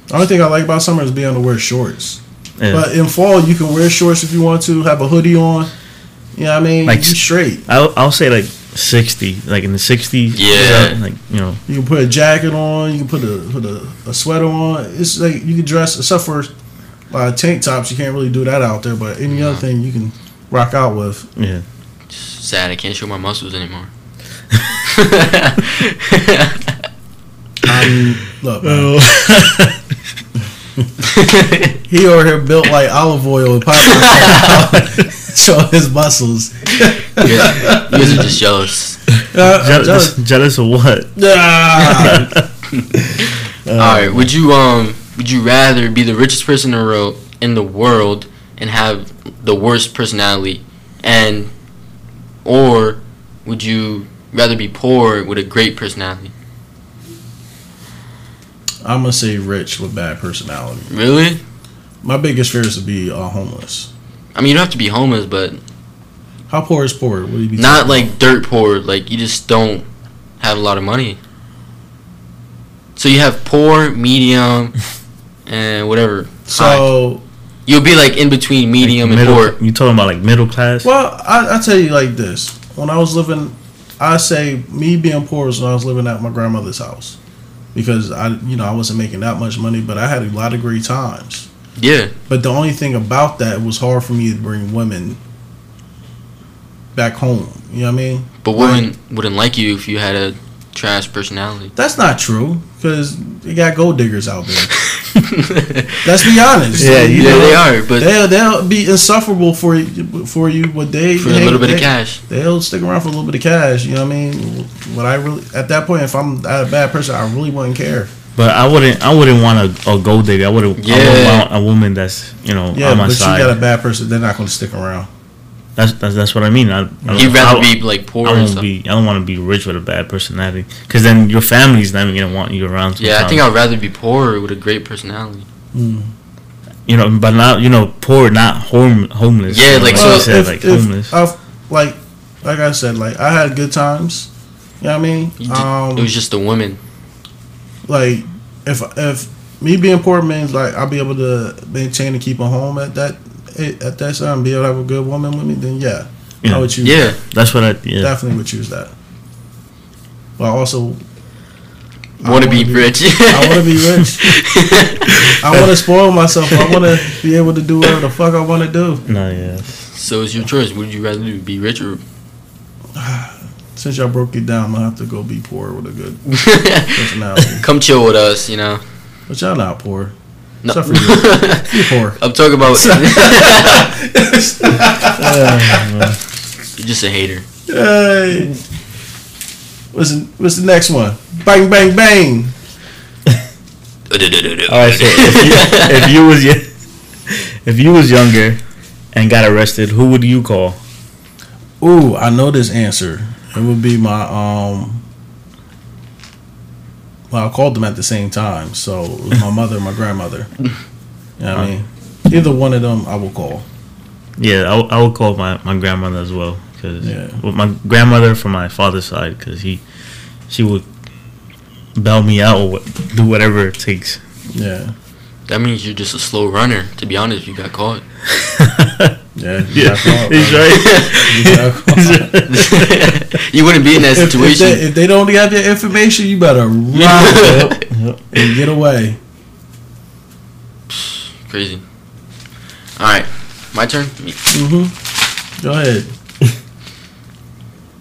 The only thing I like about summer is being able to wear shorts. Yeah. But in fall, you can wear shorts if you want to. Have a hoodie on. You know what I mean? Like you straight. I'll, I'll say like sixty, like in the sixties. Yeah. like you know, You can put a jacket on. You can put a put a, a sweater on. It's like you can dress except for uh, tank tops. You can't really do that out there. But any other thing you can rock out with. yeah. Sad, I can't show my muscles anymore. I mean, look, Oh. he over here built like Olive Oyl and popcorn, showing his muscles. you, guys, you are just jealous. Uh, I'm jealous, jealous of what? Ah. All right, would you um would you rather be the richest person in the world, in the world and have the worst personality, and or would you rather be poor with a great personality? I'm gonna say rich with bad personality. Really? My biggest fear is to be uh, homeless. I mean, you don't have to be homeless, but How poor is poor? What do you be not talking like dirt poor. Like you just don't have a lot of money. So you have poor, medium, and whatever. about? So You'll be like in between medium and middle, poor. You talking about like middle class? Well, I, I tell you like this. When I was living, I say me being poor was when I was living at my grandmother's house, because I, you know, I wasn't making that much money, but I had a lot of great times. Yeah, But the only thing about that it was hard for me to bring women back home. You know what I mean? but women wouldn't like you if you had a trash personality. That's not true, because you got gold diggers out there. Let's be honest. Yeah, You you yeah, know, they are, but They'll, they'll be insufferable for you, for you, but they for a little bit of they- cash. they'll stick around for a little bit of cash. You know what I mean? What I really at that point, if I'm a bad person, I really wouldn't care. But I wouldn't. I wouldn't want a, a gold digger. I would. I would Yeah. want a woman that's you know Yeah, on my side. but side. you got a bad person, they're not going to stick around. that's, that's that's what I mean. I, I You'd rather I, be like poor I don't be. I don't want to be rich with a bad personality. Because then your family's not even gonna want you around. Yeah, I think. I'd rather be poor with a great personality. you know, but not you know poor, not home homeless. Yeah, You know, like, you so said, if, like if homeless. I've, like like I said, like I had good times. You know what I mean? Did- Um, it was just the women. Like if if me being poor means like I'll be able to maintain and keep a home at that at that time, be able to have a good woman with me, then yeah, Yeah. I would choose. Yeah, That's what I. Yeah. definitely would choose that. But I also, want to be wanna rich. I want to be rich. I want to spoil myself. I want to be able to do whatever the fuck I want to do. No, yeah. so it's your choice. Would you rather? Be rich or? Since y'all broke it down, I'm gonna have to go be poor with a good personality. Come chill with us, you know. But y'all not poor. No. Except for you. You poor. I'm talking about. You're just a hater. Hey. What's the, what's the next one? Bang bang bang. All right, so if you, if you was if you was younger and got arrested, who would you call? Ooh, I know this answer. It would be my um. Well, I called them at the same time, so it was my mother and my grandmother. You know what I mean? Either one of them, I will call. Yeah, I, w- I would call my, my grandmother as well because Yeah. with my grandmother from my father's side because he she would bail me out or do whatever it takes. Yeah, That means you're just a slow runner. To be honest, you got caught. yeah, you yeah, got caught, he's right. You got you wouldn't be in that If, if, situation. they, if they don't have your information, you better run and get away. Crazy. All right, my turn. Mm-hmm. Go ahead.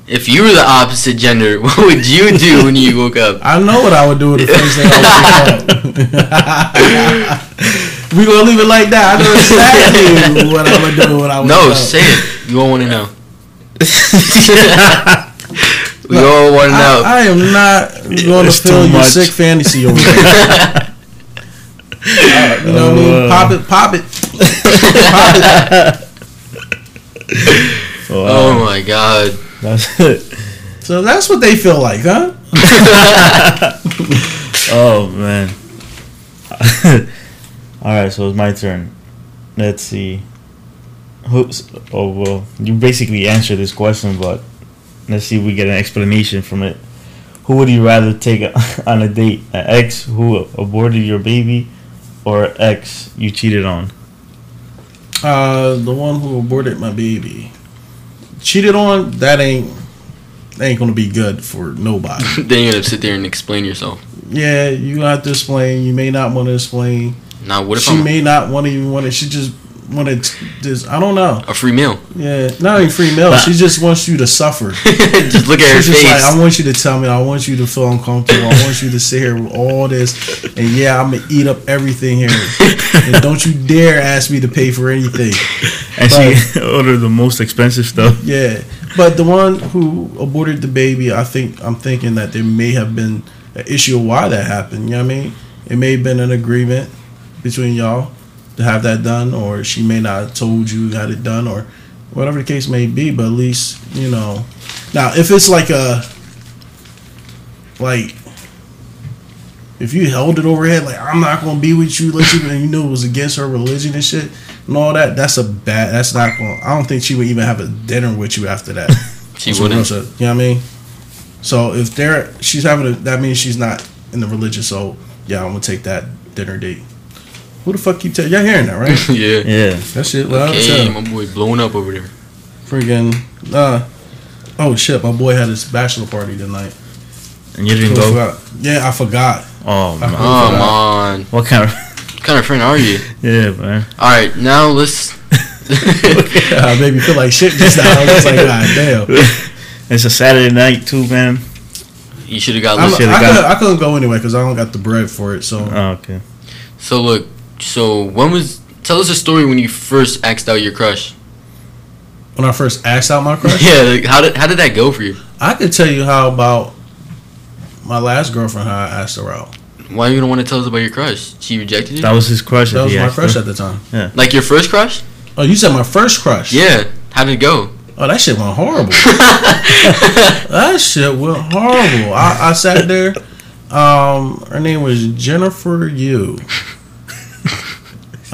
If you were the opposite gender, what would you do when you woke up? I know what I would do with the first thing I wake up. we gonna leave it like that. I know exactly what I would do when I wake No, up. say it. You all want to know. We all want to know. I, I am not going to fill your sick fantasy over there. Uh, you know what I mean? Uh. Pop it, pop it, pop it. oh my god. That's it. So that's what they feel like, huh? Oh man. All right, so it's my turn. Let's see. Who's? Oh well, you basically answered this question, but let's see if we get an explanation from it. Who would you rather take on a date? An ex who aborted your baby, or ex you cheated on? Uh, the one who aborted my baby, cheated on. That ain't that ain't gonna be good for nobody. then you're gonna sit there and explain yourself. yeah, you have to explain. You may not want to explain. Now, what if she I'm may not want to even want to. She just want to just. I don't know. a free meal? Yeah, not even free meal. But- she just wants you to suffer. just look at her She's just face. like, I want you to tell me. I want you to feel uncomfortable. I want you to sit here with all this, and yeah, I'm gonna eat up everything here. and don't you dare ask me to pay for anything. And she ordered the most expensive stuff. Yeah, but the one who aborted the baby, I think I'm thinking that there may have been an issue of why that happened. You know what I mean? It may have been an agreement. between y'all to have that done, or she may not have told you got it done, or whatever the case may be. But at least you know. Now, if it's like a like. If you held it over her head, like I'm not gonna be with you, let you, and you knew it was against her religion and shit, and all that, that's a bad. That's not going. I don't think she would even have a dinner with you after that. She wouldn't. You know what I mean? So if they're she's having a that means she's not in the religion. So yeah, I'm gonna take that dinner date. Who the fuck keep telling y'all hearing that right? yeah. Yeah. that shit loud Okay, my boy blowing up over there. Friggin' uh oh shit, my boy had his bachelor party tonight. And you didn't I go. forgot. Yeah, I forgot. Oh man. I- Come on. What kind of? What kind of friend are you? Yeah, man. All right, now let's. I made me feel like shit just now. I was like, god damn. It's a Saturday night too, man. you should have got. I'm, I, Look, couldn't, got- I couldn't go anyway because I don't got the bread for it. So Oh, okay. so look. So when was? Tell us a story when you first asked out your crush. when I first asked out my crush, Yeah. Like, how did how did that go for you? I could tell you how about my last girlfriend how I asked her out. Why you don't want to tell us about your crush? She rejected you. That was his crush. That was he my crush her. at the time. Yeah. like your first crush? Oh, you said my first crush? Yeah. How did it go? Oh, that shit went horrible. that shit went horrible. I, I sat there. Um, her name was Jennifer Yu,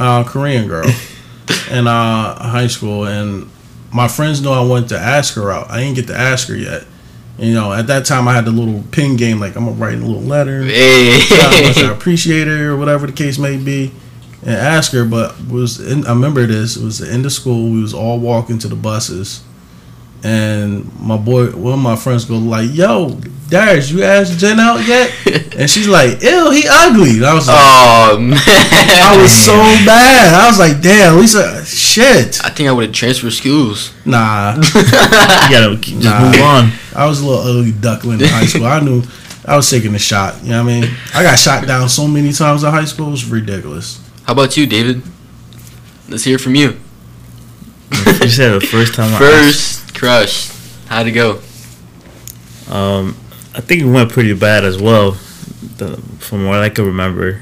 uh, Korean girl, in uh, high school, and my friends knew I wanted to ask her out. I didn't get to ask her yet. You know, at that time I had the little pin game, like I'm gonna write a little letter, Hey. how much I appreciate her or whatever the case may be, and ask her. But was in, I remember this. It was the end of school. We was all walking to the buses, and my boy, one of my friends, go like, "Yo, Darius, you asked Jen out yet?" And she's like, "Ew, he ugly." And I was like, oh man. I was so bad. I was like, "Damn, Lisa, shit." I think I would have transferred schools. Nah, You gotta just Nah. move on. I was a little ugly duckling in high school. I knew I was taking the shot. You know what I mean? I got shot down so many times in high school. It was ridiculous. How about you, David? Let's hear from you. You said the first time. I First crush. How'd it go? um, I think it went pretty bad as well. The, from what I can remember,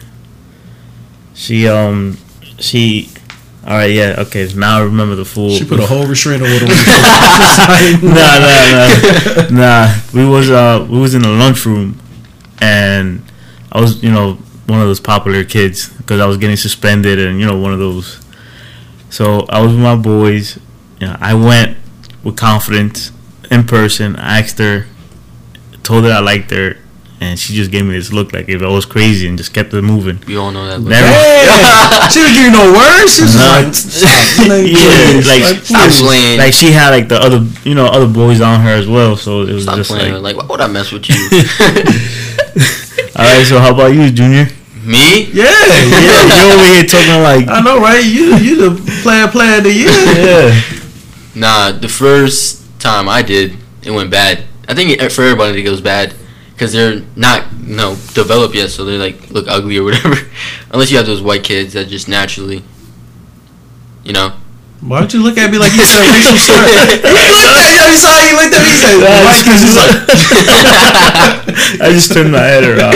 she um, she. All right, yeah, okay. Now I remember the fool. She put a whole restrainer order on nah, nah, nah, nah. We was uh, we was in the lunchroom, and I was, you know, one of those popular kids because I was getting suspended, and you know, one of those. So I was with my boys. You know, I went with confidence in person. I asked her, told her I liked her, and she just gave me this look like if I was crazy and just kept it moving. We all know that. Look. Never- Hey, she didn't give you no words. She was just No. like, stop playing, Yeah, please. like, Stop please. playing. Like she had like the other, you know, other boys on her as well. So it was Stop just playing. like, Like, why would I mess with you? all right. So how about you, Junior? Me? Yeah, Yeah, yeah. you over here talking like, I know, right? You, you the player, player of the year. yeah. Nah, the first time I did, it went bad. I think for everybody it goes bad because they're not, you know, developed yet, so they like look ugly or whatever. Unless you have those white kids that just naturally, you know. Why don't you look at me like you said a racial slur? he looked at you. He saw you looked at me. He said, Yeah, "White kids like." I just turned my head around.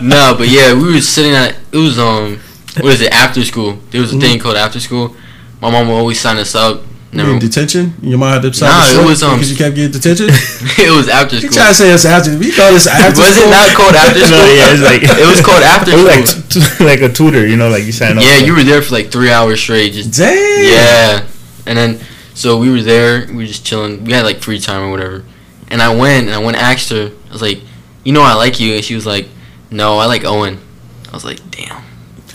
no, but yeah, we were sitting at it was um what is it after school? There was a thing called after school. My mom would always sign us up. You Never, in detention? Your mom had to sign Nah, the it was, um, because you kept getting detention. it was after You school. trying to say it's after? We thought it's after. Was it not called after no, school? yeah, it's like It was called after It was like school. t- like a tutor, you know, like you sign up. Yeah, you were there for like three hours straight, just Damn. Yeah. And then so we were there, we were just chilling. We had like free time or whatever. And I went and I went and asked her. I was like, "You know I like you." And she was like, "No, I like Owen." I was like, "Damn."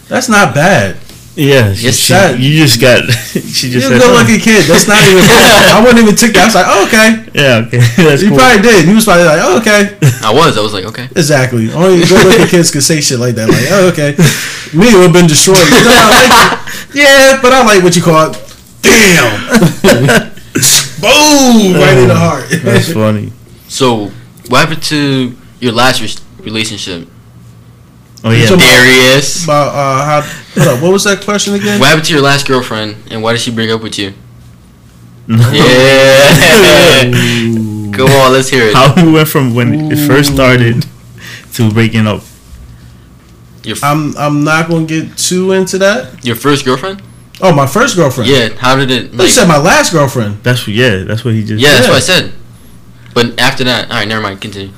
That's not bad. Yeah. She, Yes, she- sir. you just got. she just You're a said, good oh, kid. That's not even. I wouldn't even take that. I was like, oh, okay. Yeah, okay, that's You cool. probably did. You was probably like, oh, okay. I was. I was like, "Okay." Exactly. Only good looking kids can say shit like that. Like, oh, okay. Me would have been destroyed. You know, like yeah, but I like what you call it. Damn. Boom! Right in the heart. That's funny. So, what happened to your last res- relationship? Oh yeah, So- Darius. About uh, how? Hold up. What was that question again? What happened to your last girlfriend, and why did she break up with you? Yeah. Ooh. Come on, let's hear it. How we went from when it first started to breaking up. Your f- I'm I'm not gonna get too into that. your first girlfriend? Oh, my first girlfriend. Yeah. How did it? You said my last girlfriend. That's yeah. That's what he just. yeah, that's what I said. But after that, all right, never mind. Continue.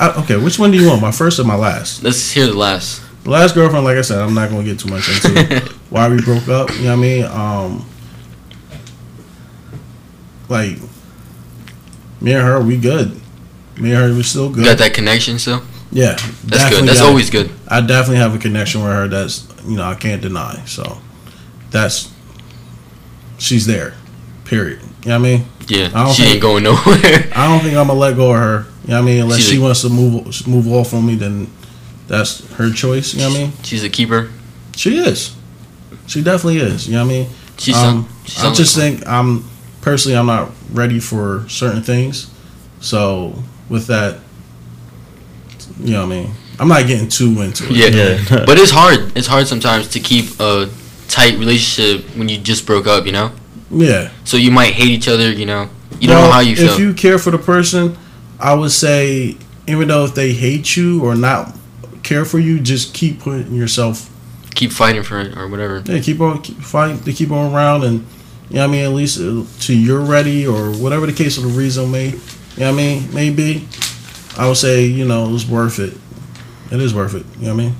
I, okay, which one do you want? My first or my last? Let's hear the last. The last girlfriend, like I said, I'm not gonna get too much into why we broke up. You know what I mean? Um, like me and her, we good. Me and her, we still You good. got that connection still? Yeah, That's good. That's got- always good. I definitely have a connection with her. That's you know I can't deny. So that's she's there. Period. You know what I mean? Yeah. I don't She think- ain't going nowhere. I don't think I'm gonna let go of her. You know what I mean? Unless She's she wants to move move off on me, then that's her choice. You know what I mean? She's a keeper. She is. She definitely is. You know what I mean? She's um, some. She's I some- just think I'm personally I'm not ready for certain things. So with that, you know what I mean. I'm not getting too into it. Yeah. Yeah. But it's hard. It's hard sometimes to keep a tight relationship when you just broke up. You know. Yeah. So you might hate each other. You know. You don't know how you feel. If you care for the person, I would say even though if they hate you or not care for you, just keep putting yourself. Keep fighting for it or whatever. Yeah, keep on keep fight. They keep on around, and you know what I mean. At least uh, to you're ready or whatever the case of the reason may. You know what I mean? Maybe. I would say you know it's worth it. It is worth it. You know what I mean?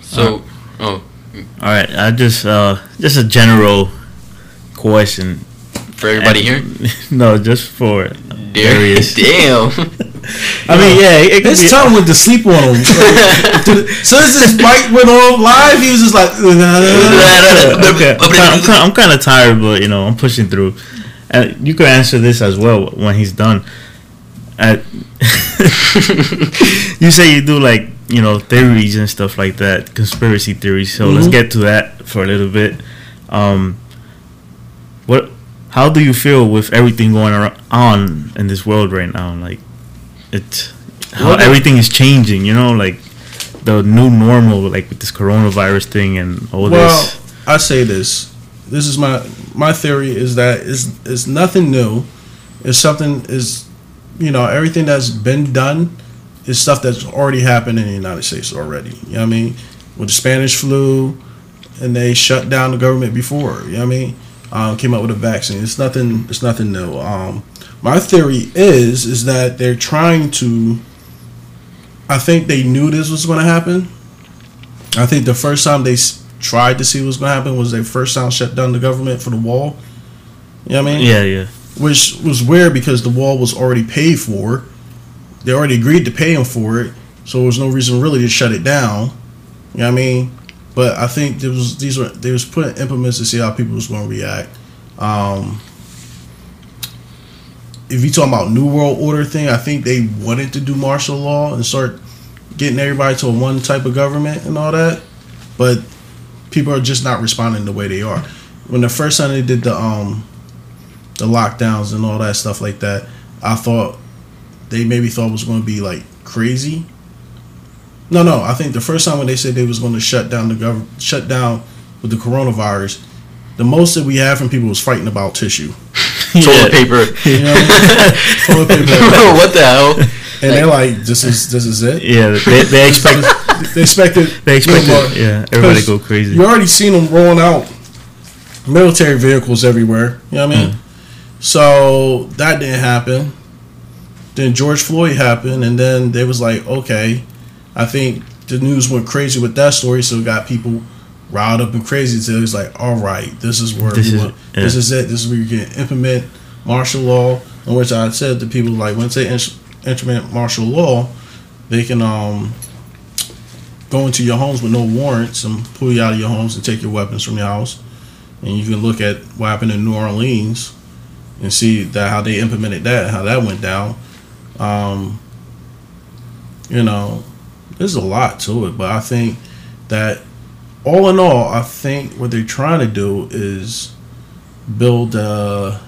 So. Oh. All right. I just uh just a general question. For everybody here. no, just for Darius. Damn. I mean, yeah, it could His be. tongue went to sleep on him. so as this fight went on live, he was just like. okay, I'm kinda, I'm kinda, I'm kind of tired, but you know, I'm pushing through. And you could answer this as well when he's done. Uh, you say you do like you know theories and stuff like that, conspiracy theories. So let's Mhm. get to that for a little bit. Um, what? How do you feel with everything going on in this world right now? Like, it's how Well, everything is changing. You know, like the new normal, like with this coronavirus thing and all Well, this. I say this. This is my my theory is that it's it's nothing new. It's something is you know everything that's been done is stuff that's already happened in the United States already. You know what I mean? With the Spanish flu, and they shut down the government before. You know what I mean? Um, came up with a vaccine. It's nothing. It's nothing new. Um, my theory is is that they're trying to. I think they knew this was going to happen. I think the first time they tried to see what was going to happen was they first time shut down the government for the wall. You know what I mean? Yeah, yeah. Which was weird because the wall was already paid for. They already agreed to pay him for it, so there was no reason really to shut it down. You know what I mean? But I think there was these were they was putting implements to see how people was going to react. Um, if you talking about New World Order thing, I think they wanted to do martial law and start getting everybody to one type of government and all that, but people are just not responding the way they are. When the first time they did the um the lockdowns and all that stuff like that, I thought they maybe thought was going to be like crazy. No, no, I think the first time when they said they was going to shut down the government, shut down with the coronavirus, the most that we had from people was fighting about tissue. Toilet paper. You know, toilet paper, what the hell? and they're like, "This is this is it." Yeah, they, they expect they expected they expect more. it, yeah everybody go crazy. You already seen them rolling out military vehicles everywhere. You know what I mean? Mm. So that didn't happen. Then George Floyd happened, and then they was like, okay, I think the news went crazy with that story, so it got people riled up and crazy. So it's like, all right, this is where This is- want, yeah. this is it. This is where you can implement martial law. In which I said to people like, once they implement martial law, they can um go into your homes with no warrants and pull you out of your homes and take your weapons from your house. And you can look at what happened in New Orleans and see that how they implemented that, how that went down. Um, you know, there's a lot to it, but I think that all in all, I think what they're trying to do is build a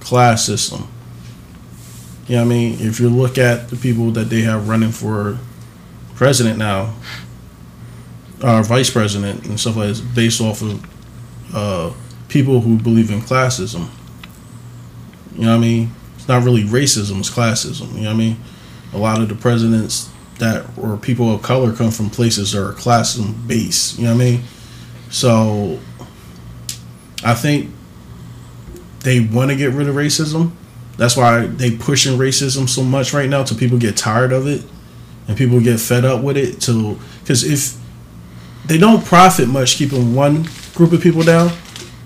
class system. You know what I mean? If you look at the people that they have running for president now, or vice president and stuff like this, based off of uh, people who believe in classism. You know what I mean? It's not really racism, it's classism. You know what I mean? A lot of the presidents that or people of color come from places that are classism based. You know what I mean? So I think they want to get rid of racism. That's why they pushing racism so much right now till people get tired of it and people get fed up with it. Because if they don't profit much keeping one group of people down,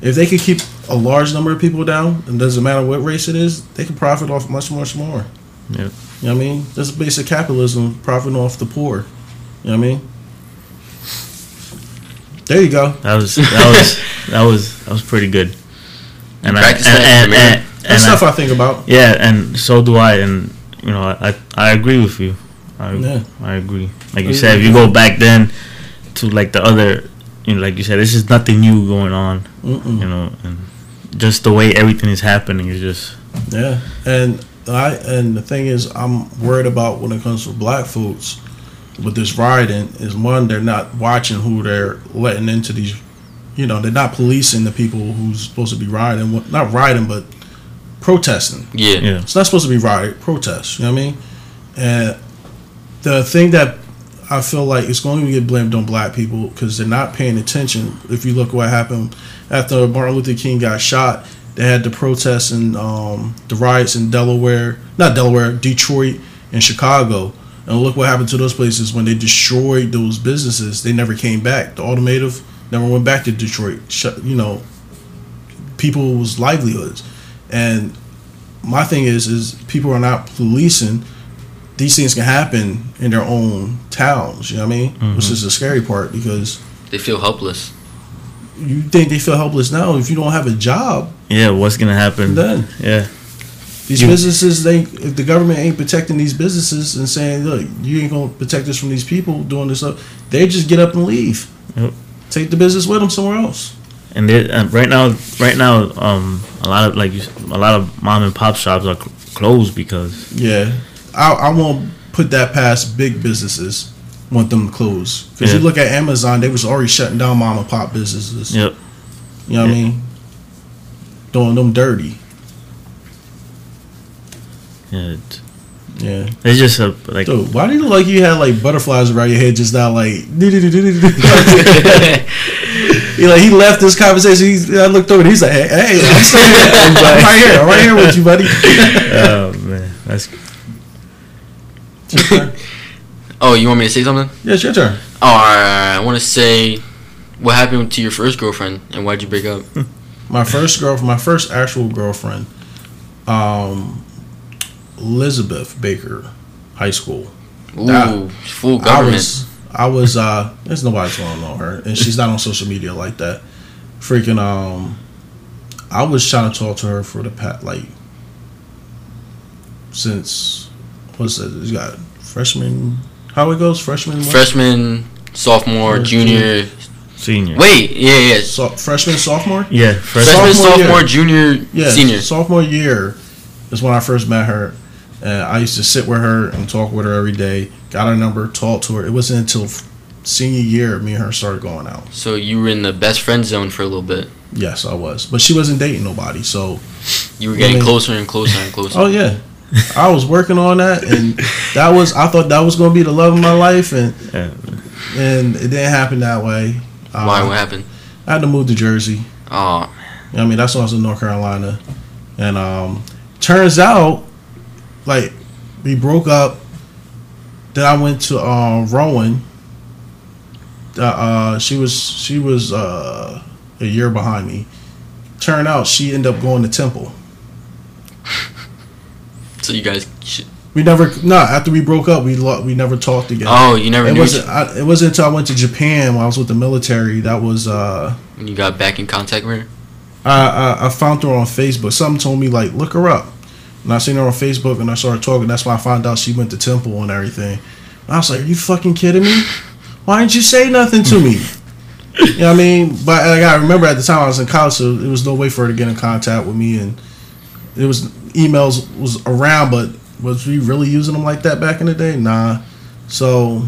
if they could keep a large number of people down, and doesn't matter what race it is, they can profit off much much more. Yep. You know what I mean? That's basic capitalism, profiting off the poor. You know what I mean? There you go. That was that was that was that was pretty good. And I and, Practice that, and, and, That's stuff I, I think about. yeah, and so do I. And you know, I I agree with you. I Yeah. I agree. Like you said, if you go back then to like the other, you know, like you said, this is nothing new going on. Mm-mm. You know, and just the way everything is happening is just Yeah, and I and the thing is, I'm worried about when it comes to black folks with this rioting. Is one, they're not watching who they're letting into these. You know, they're not policing the people who's supposed to be rioting. Well, Not rioting, but protesting. Yeah. yeah. It's not supposed to be riot, protest. You know what I mean? And the thing that I feel like it's going to get blamed on black people because they're not paying attention. If you look what happened after Martin Luther King got shot, they had the protests and um, the riots in Delaware, not Delaware, Detroit and Chicago. And look what happened to those places when they destroyed those businesses. They never came back. The automotive never went back to Detroit. Shut, you know, people's livelihoods. And my thing is, is people are not policing. These things can happen in their own towns. You know what I mean? Which is the scary part because They feel helpless. You think they feel helpless now. If you don't have a job, Yeah, what's gonna happen? then Yeah, these You- businesses, they if the government ain't protecting these businesses and saying, look, you ain't gonna protect us from these people doing this stuff, they just get up and leave. Yep. Take the business with them somewhere else. and and right now, right now, um, a lot of like a lot of mom and pop shops are cl- closed because Yeah, I, I won't put that past big businesses. Want them to close because you look at Amazon, they was already shutting down mom and pop businesses. yep, You know what I mean? Doing them dirty. yeah, Yeah. it's just a like Dude, why do you look like you had like butterflies around your head just now? Like, he like he left this conversation. I looked over. and He's like, hey, hey I'm, still here. I'm right here. I'm right here with you, buddy. oh man, that's Oh, you want me to say something? yeah, it's your turn. Oh, all right, all right. I want to say what happened to your first girlfriend and why'd you break up? My first girl, my first actual girlfriend, um, Elizabeth Baker, high school. Ooh, full I government. was, I was, uh, there's nobody gonna know her, and she's not on social media like that. Freaking, um, I was trying to talk to her for the past, like, since, what's that? You got freshman, how it goes? Freshman, what? Freshman, sophomore, First, junior. senior. Wait, yeah, yeah. So, freshman, sophomore? Yeah, first Freshman, Sophomore sophomore, junior, Yeah, senior. sophomore year is when I first met her. And I used to sit with her and talk with her every day. Got her number, talked to her. It wasn't until senior year me and her started going out. So you were in the best friend zone for a little bit. Yes, I was, but she wasn't dating nobody. So, You were getting Really? closer and closer and closer. oh yeah, I was working on that, and that was I thought that was gonna be the love of my life, and Yeah. and it didn't happen that way. Uh, Why? What happened? I had to move to Jersey. Oh, You I mean, that's when I was in North Carolina, and um, turns out, like, we broke up. Then I went to uh, Rowan. Uh, uh, she was she was uh, a year behind me. Turned out she ended up going to Temple. So you guys. Sh- We never no after we broke up we lo- we never talked again. oh, you never it knew wasn't I, it wasn't until I went to Japan when I was with the military that was uh when you got back in contact with her. I, I I found her on Facebook. Something told me like look her up, and I seen her on Facebook and I started talking. That's when I found out she went to Temple and everything. And I was like, are you fucking kidding me? Why didn't you say nothing to me? you know what I mean? But like, I remember at the time I was in college, so there was no way for her to get in contact with me, and it was emails was around, but was we really using them like that back in the day? Nah. So.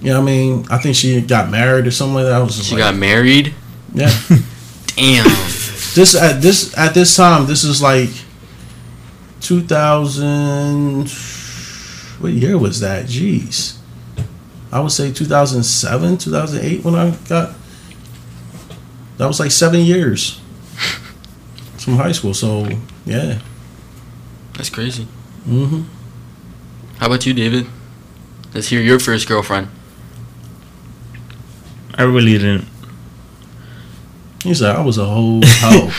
You know what I mean? I think she got married or something like that. I was She like, got married. yeah. Damn. this at this at this time this is like 2000 what year was that? Jeez. I would say 2007, 2008 when I got. That was like seven years from high school. So yeah. That's crazy. hmm How about you, David? Let's hear your first girlfriend. I really didn't. He said I was a whole hoe.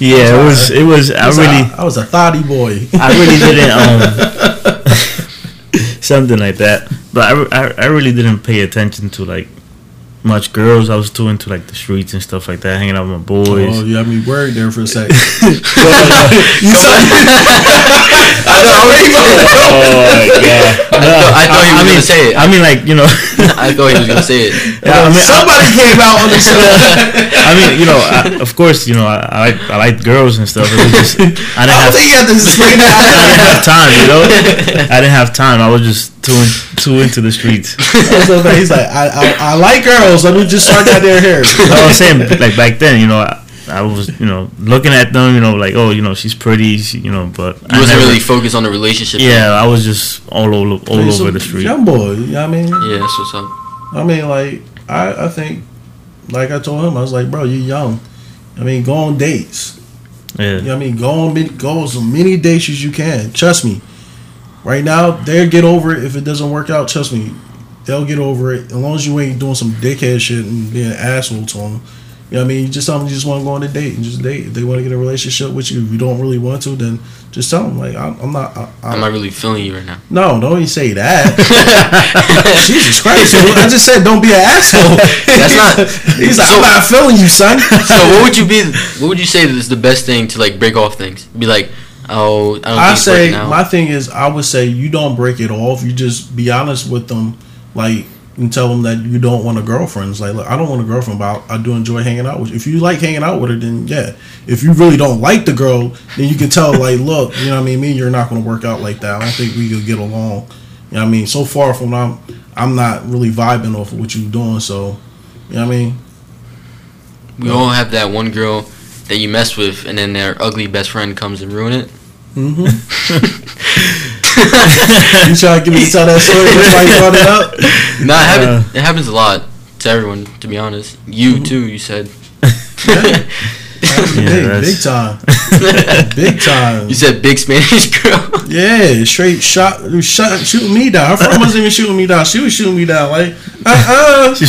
Yeah, it was. It was. I He really. I, I was a thotty boy. I really didn't. Um, something like that. But I, I, I really didn't pay attention to like much girls. I was too into like the streets and stuff like that, hanging out with my boys. Oh, you had me worried there for a second. Oh, you I know. Oh yeah. I thought he was mean, gonna say it. I mean, like you know. I thought he was gonna say it. Yeah, I mean, Somebody came out on the show. I mean, you know, I, of course, you know, I, I like I like girls and stuff. It was just I didn't I have think you had to explain I didn't have time, you know. I didn't have time. I was just too in, too into the streets. so he's like, I, I, I like girls. Let me just start that there here. I was saying, like back then, you know, I, I was, you know, looking at them, you know, like, oh, you know, she's pretty, she, you know, but I wasn't never- really focused on the relationship. Yeah, I was just all over all He's over the street. Young boy. You know what I mean? Yeah, that's what's up. I mean, like, I, I think, like I told him, I was like, bro, you're young. I mean, go on dates. Yeah. You Yeah, know what I mean? Go on, go on as many dates as you can. Trust me. Right now, they'll get over it. If it doesn't work out, trust me, they'll get over it. As long as you ain't doing some dickhead shit and being an asshole to them. You know what I mean? You just tell them you just want to go on a date and just date. If they want to get a relationship with you, if you don't really want to, then just tell them, like, I'm, I'm not. I, I'm not really feeling you right now. no, don't even say that. Jesus Christ. I just said don't be an asshole. That's not- He's like, So- I'm not feeling you, son. so what would you be? What would you say is the best thing to like break off things? Be like, oh, I don't I say my thing is I would say you don't break it off. You just be honest with them, like and tell them that you don't want a girlfriend. It's like, look, I don't want a girlfriend, but I, I do enjoy hanging out with you. If you like hanging out with her, then yeah. If you really don't like the girl, then you can tell like, look, you know what I mean. Me, and you're not going to work out like that. I don't think we could get along. You know what I mean. So far from I'm, I'm not really vibing off of what you're doing. So, you know what I mean. we all have that one girl that you mess with, and then their ugly best friend comes and ruin it. Mm-hmm. you trying to give me to tell that story? That's why you brought it up. Nah, it, happen- Uh. it happens a lot to everyone. To be honest, you Mm-hmm. too. You said. big, that's- big time, big time. You said big Spanish girl. Yeah, straight shot, shot, shooting me down. Her friend wasn't even shooting me down. She was shooting me down. Like, uh, uh you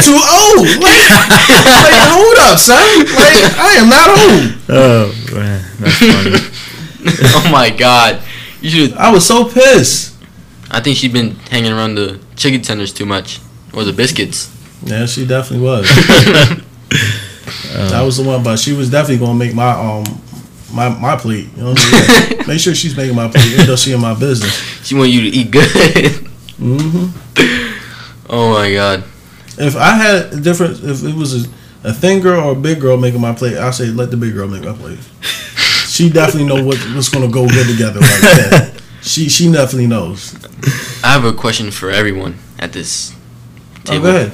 too old. Like, like, hold up, son. Like, I am not old. oh man, that's funny. oh my god. You should. I was so pissed. I think she's been hanging around the chicken tenders too much, or the biscuits. Yeah, she definitely was. that was the one, but she was definitely gonna make my um my my plate. You know what I mean? Make sure she's making my plate, even though she in my business. She want you to eat good. hmm oh my god. If I had a different, if it was a, a thin girl or a big girl making my plate, I say let the big girl make my plate. She definitely know what what's gonna go good together. Like that. She she definitely knows. I have a question for everyone at this Oh, table. go ahead.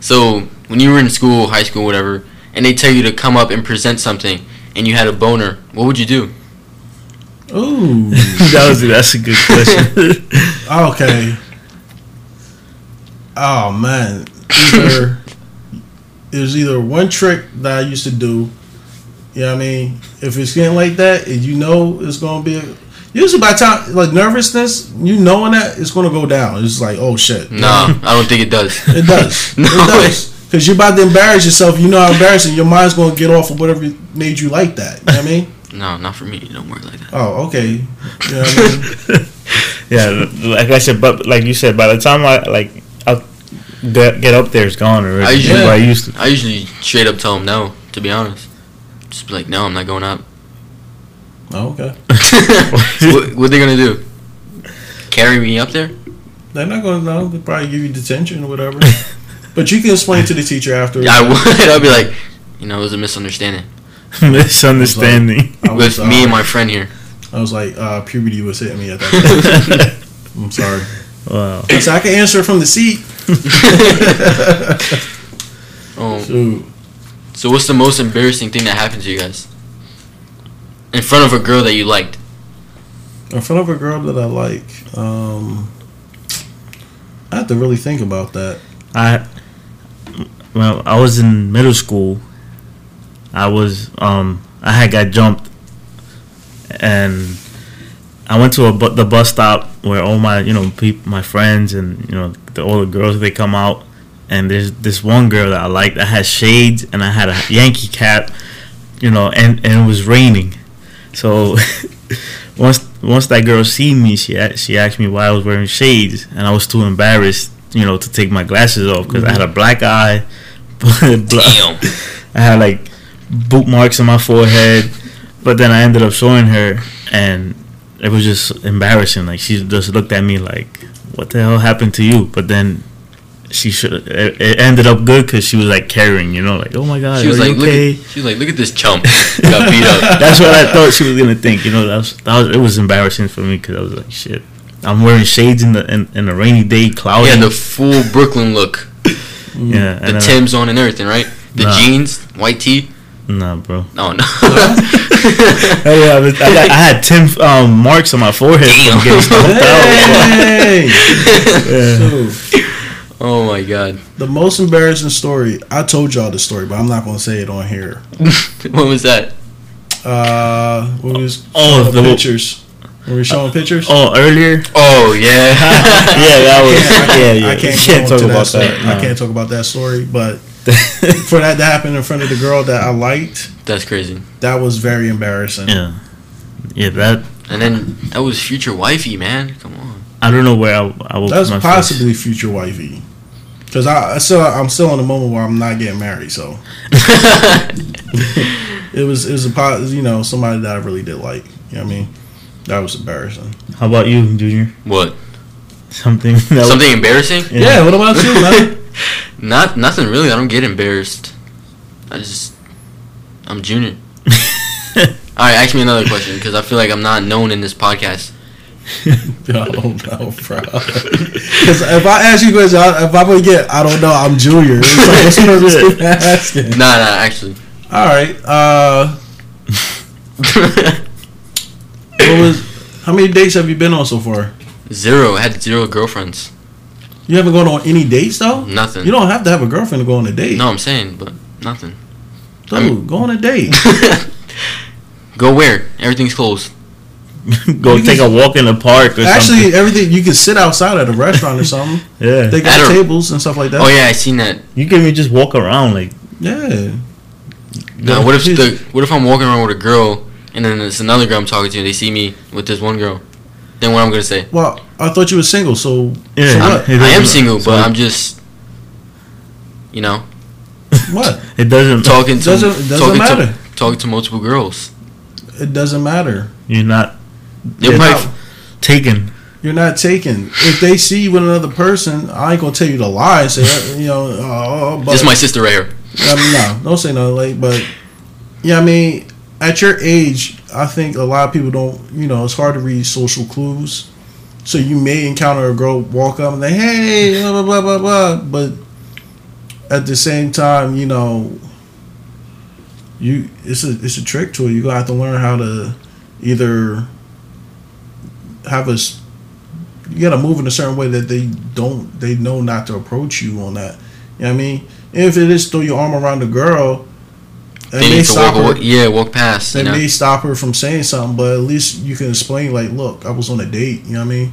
So, when you were in school, high school, whatever, and they tell you to come up and present something, and you had a boner, what would you do? Ooh. that was that's a good question. Okay. Oh man. Either there's either one trick that I used to do. You know what I mean? If it's getting like that, and you know it's gonna be a, usually by time like nervousness, you knowing that it's gonna go down. It's like, oh shit. Nah, I don't think it does. It does. No it does. Because you're about to embarrass yourself. You know how embarrassing. Your mind's going to get off of whatever made you like that. You know what I mean? No, not for me. It don't work like that. Oh, okay. You know what I mean? yeah, like I said, but like you said, by the time I like I get, get up there, it's gone already. I usually- what I used to. I usually straight up tell them no, to be honest. Just be like, no, I'm not going up. Oh, okay. what, what they gonna do? Carry me up there? They're not going to know. They'll probably give you detention or whatever. but you can explain to the teacher after. Yeah, I would. I'd be like, you know, it was a misunderstanding Misunderstanding. I was, with me and uh, my friend here. I was like, uh, puberty was hitting me at that point. I'm sorry. wow. So I can answer from the seat. Oh, Shoot. So what's the most embarrassing thing that happened to you guys? In front of a girl that you liked. In front of a girl that I like, um, I have to really think about that. I well, I was in middle school. I was um I had got jumped, and I went to a bu- the bus stop where all my you know people, my friends and you know the, all the girls they come out, and there's this one girl that I liked. I had shades and I had a Yankee cap, you know, and and it was raining, so once once that girl seen me, she she asked me why I was wearing shades, and I was too embarrassed, you know, to take my glasses off because I had a mm-hmm. black eye. Damn. I had like boot marks on my forehead, but then I ended up showing her, and it was just embarrassing. Like she just looked at me like, "What the hell happened to you?" But then she should. It, it ended up good because she was like caring, you know, like, "Oh my god, She was are like, you look okay?" at, she was like, look at this chump. Got beat up. That's what I thought she was gonna think. You know, that was, that was it was embarrassing for me because I was like, "Shit." I'm wearing shades in the in, in a rainy day, cloudy. Yeah, the full Brooklyn look. yeah, The and then I- Timbs on and everything, right? The Nah. jeans, white tee. Nah, bro. Oh no. Oh, yeah, I, I, got- I had ten um, marks on my forehead Damn. from getting stomped out. Hey! Yeah. So, oh my god. the most embarrassing story, I told y'all the story, but I'm not going to say it on here. what was that? Uh, when we was Oh, showing the- pictures. When we were showing pictures. Oh, earlier? Oh yeah. yeah, that was. I can't, yeah, yeah. I can't, You can't talk about story. that. I can't talk about that story, but for that to happen in front of the girl that I liked, That's crazy. that was very embarrassing. yeah, yeah. That And then that was future wifey, man. Come on. I don't know where I, I will That's put my possibly future wifey. Because I, I still, I'm still in a moment where I'm not getting married, so it was, it was a, po- you know, somebody that I really did like. You know what I mean? That was embarrassing. How about you, Junior? What? Something. That Something embarrassing? Yeah. Yeah. What about you, man? Not nothing really. I don't get embarrassed. I just I'm junior. All right, ask me another question because I feel like I'm not known in this podcast. I don't know, bro. Because if I ask you questions, I- if I would get, I don't know, I'm junior. It's like, what's the purpose of asking? Nah, nah, actually. All right. Uh, what was? How many dates have you been on so far? zero. I had zero girlfriends. You haven't gone on any dates though. Nothing. You don't have to have a girlfriend to go on a date. No, I'm saying, but nothing. Dude, I'm- go on a date. Go where? Everything's closed. Go You take can- a walk in the park or Actually, something. everything you can sit outside at a restaurant or something. Yeah. They got don't- tables and stuff like that. Oh yeah, I seen that. you can even just walk around like. Yeah. Now, what if the what if I'm walking around with a girl and then there's another girl I'm talking to and they see me with this one girl? Then what I'm gonna say? Well, I thought you were single, so Yeah. so I'm- what? I am single, so- but I'm just, you know, What? It doesn't. talking to Doesn't- doesn't talking matter. to talking to multiple girls. It doesn't matter. You're not You're not, taken. you're not taken. If they see you with another person, I ain't gonna tell you to lie say, uh, you know, oh, but this is my sister right here. I mean, no, don't say nothing like, but yeah, I mean, at your age, I think a lot of people don't, you know, it's hard to read social clues. So you may encounter a girl walk up and like, hey, blah blah blah blah blah, but at the same time, you know, you it's a it's a trick to it. You gotta have to learn how to either have a s- you gotta move in a certain way that they don't they know not to approach you on that. You know what I mean? If it is throw your arm around the girl, that They may stop walk her. away. Yeah, walk past. They You know? may stop her from saying something, but at least you can explain like, look, I was on a date. You know what I mean?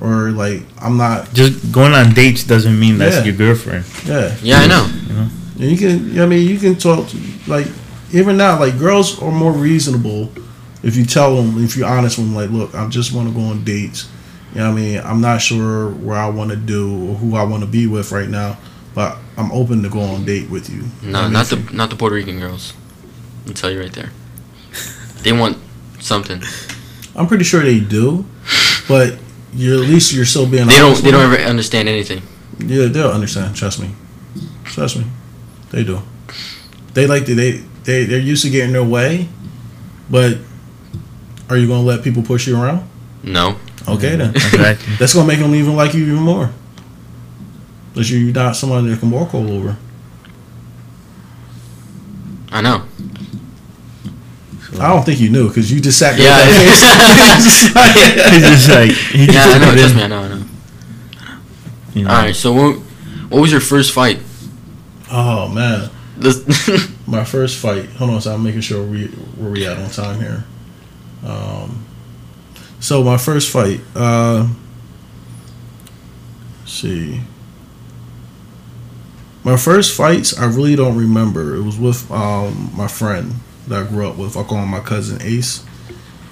Or like, I'm not. Just going on dates doesn't mean that's Yeah. your girlfriend. Yeah. Yeah, I know. And you can. you know what I mean, you can talk to, like even now, like girls are more reasonable if you tell them if you're honest with them. Like, look, I just want to go on dates. You know what I mean? I'm not sure where I want to do or who I want to be with right now, but I'm open to go on a date with you. No, I mean? not the not the Puerto Rican girls. I'll tell you right there. They want something. I'm pretty sure they do, but you're at least you're still being. They don't. They don't them. ever understand anything. Yeah, they'll understand. Trust me. Trust me. They do. They like to. They they they're used to getting their way, but are you gonna let people push you around? No. Okay then. Exactly. That's gonna make them even like you even more. Unless you're not somebody that can walk all over. I know. I don't think you knew because you just sat there. Yeah, with that face. He's just like, he Yeah, just I know. Trust me, I know. I know. you know. All right. So what? What was your first fight? oh man, This- my first fight. Hold on, so I'm making sure we where we at on time here. Um, so my first fight. Uh, see. My first fights, I really don't remember. It was with um, my friend that I grew up with. I call him my cousin Ace,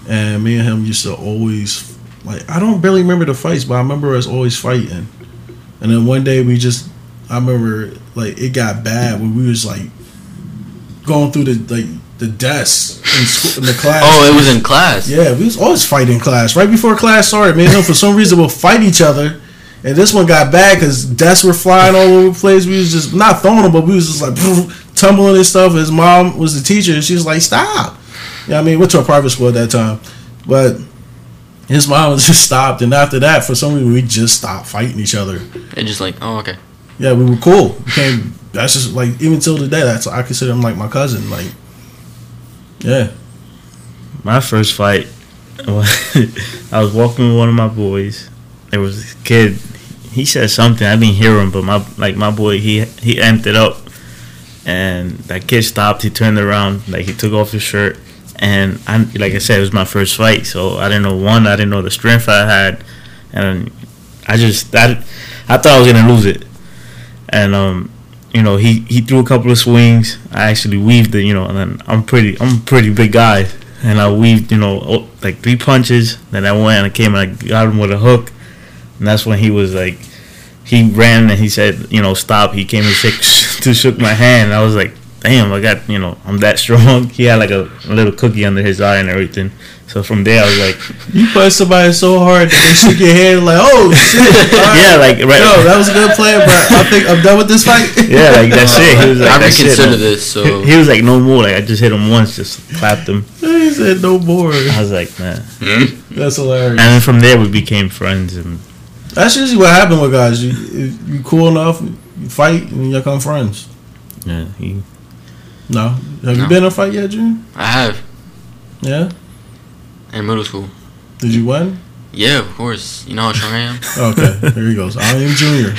and me and him used to always like. I don't barely remember the fights, but I remember us always fighting. And then one day we just, I remember like it got bad when we was like going through the like the desks in, school, in the class. oh, it was in class. Yeah, we was always fighting in class. Right before class started, me and for some reason we'll fight each other. And this one got bad because desks were flying all over the place. We was just not throwing them, but we was just like tumbling and stuff. His mom was the teacher, and she was like, "Stop!" Yeah, I mean, went to a private school at that time, but his mom was just stopped. And after that, for some reason, we just stopped fighting each other. And just like, oh, okay. Yeah, we were cool. Became that's just like even till today. That's I consider him like my cousin. Like, yeah, My first fight, I was walking with one of my boys. There was a kid. He said something. I didn't hear him, but my like my boy, he he amped it up, and that kid stopped. He turned around, like he took off his shirt, and I like I said, it was my first fight, so I didn't know one. I didn't know the strength I had, and I just I, I thought I was gonna lose it, and um. You know, he, he threw a couple of swings. I actually weaved it. You know, and then I'm pretty I'm a pretty big guy, and I weaved, you know, oh, like three punches. Then I went and I came and I got him with a hook, and that's when he was like, he ran and he said, you know, stop. He came and shook, to shook my hand. And I was like, damn, I got, you know, I'm that strong. He had like a, a little cookie under his eye and everything. So from there, I was like, you punch somebody so hard that they shook your hand like, oh shit. all right. yeah, like right, Yo, that was a good plan, but I think I'm done with this fight. yeah, like that's it. He was like, I that's it, reconsider no. this. So He was like, no more. Like I just hit him once, just clapped him. he said no more. I was like, man. Hmm? That's hilarious. And then from there, we became friends, and That's usually what happened with guys. You you cool enough, you fight, and you become friends. yeah, he No, have you been in a fight yet, June? I have Yeah. In middle school. Did you win? Yeah, of course. You know how strong I am. Okay, here he goes. I am junior. of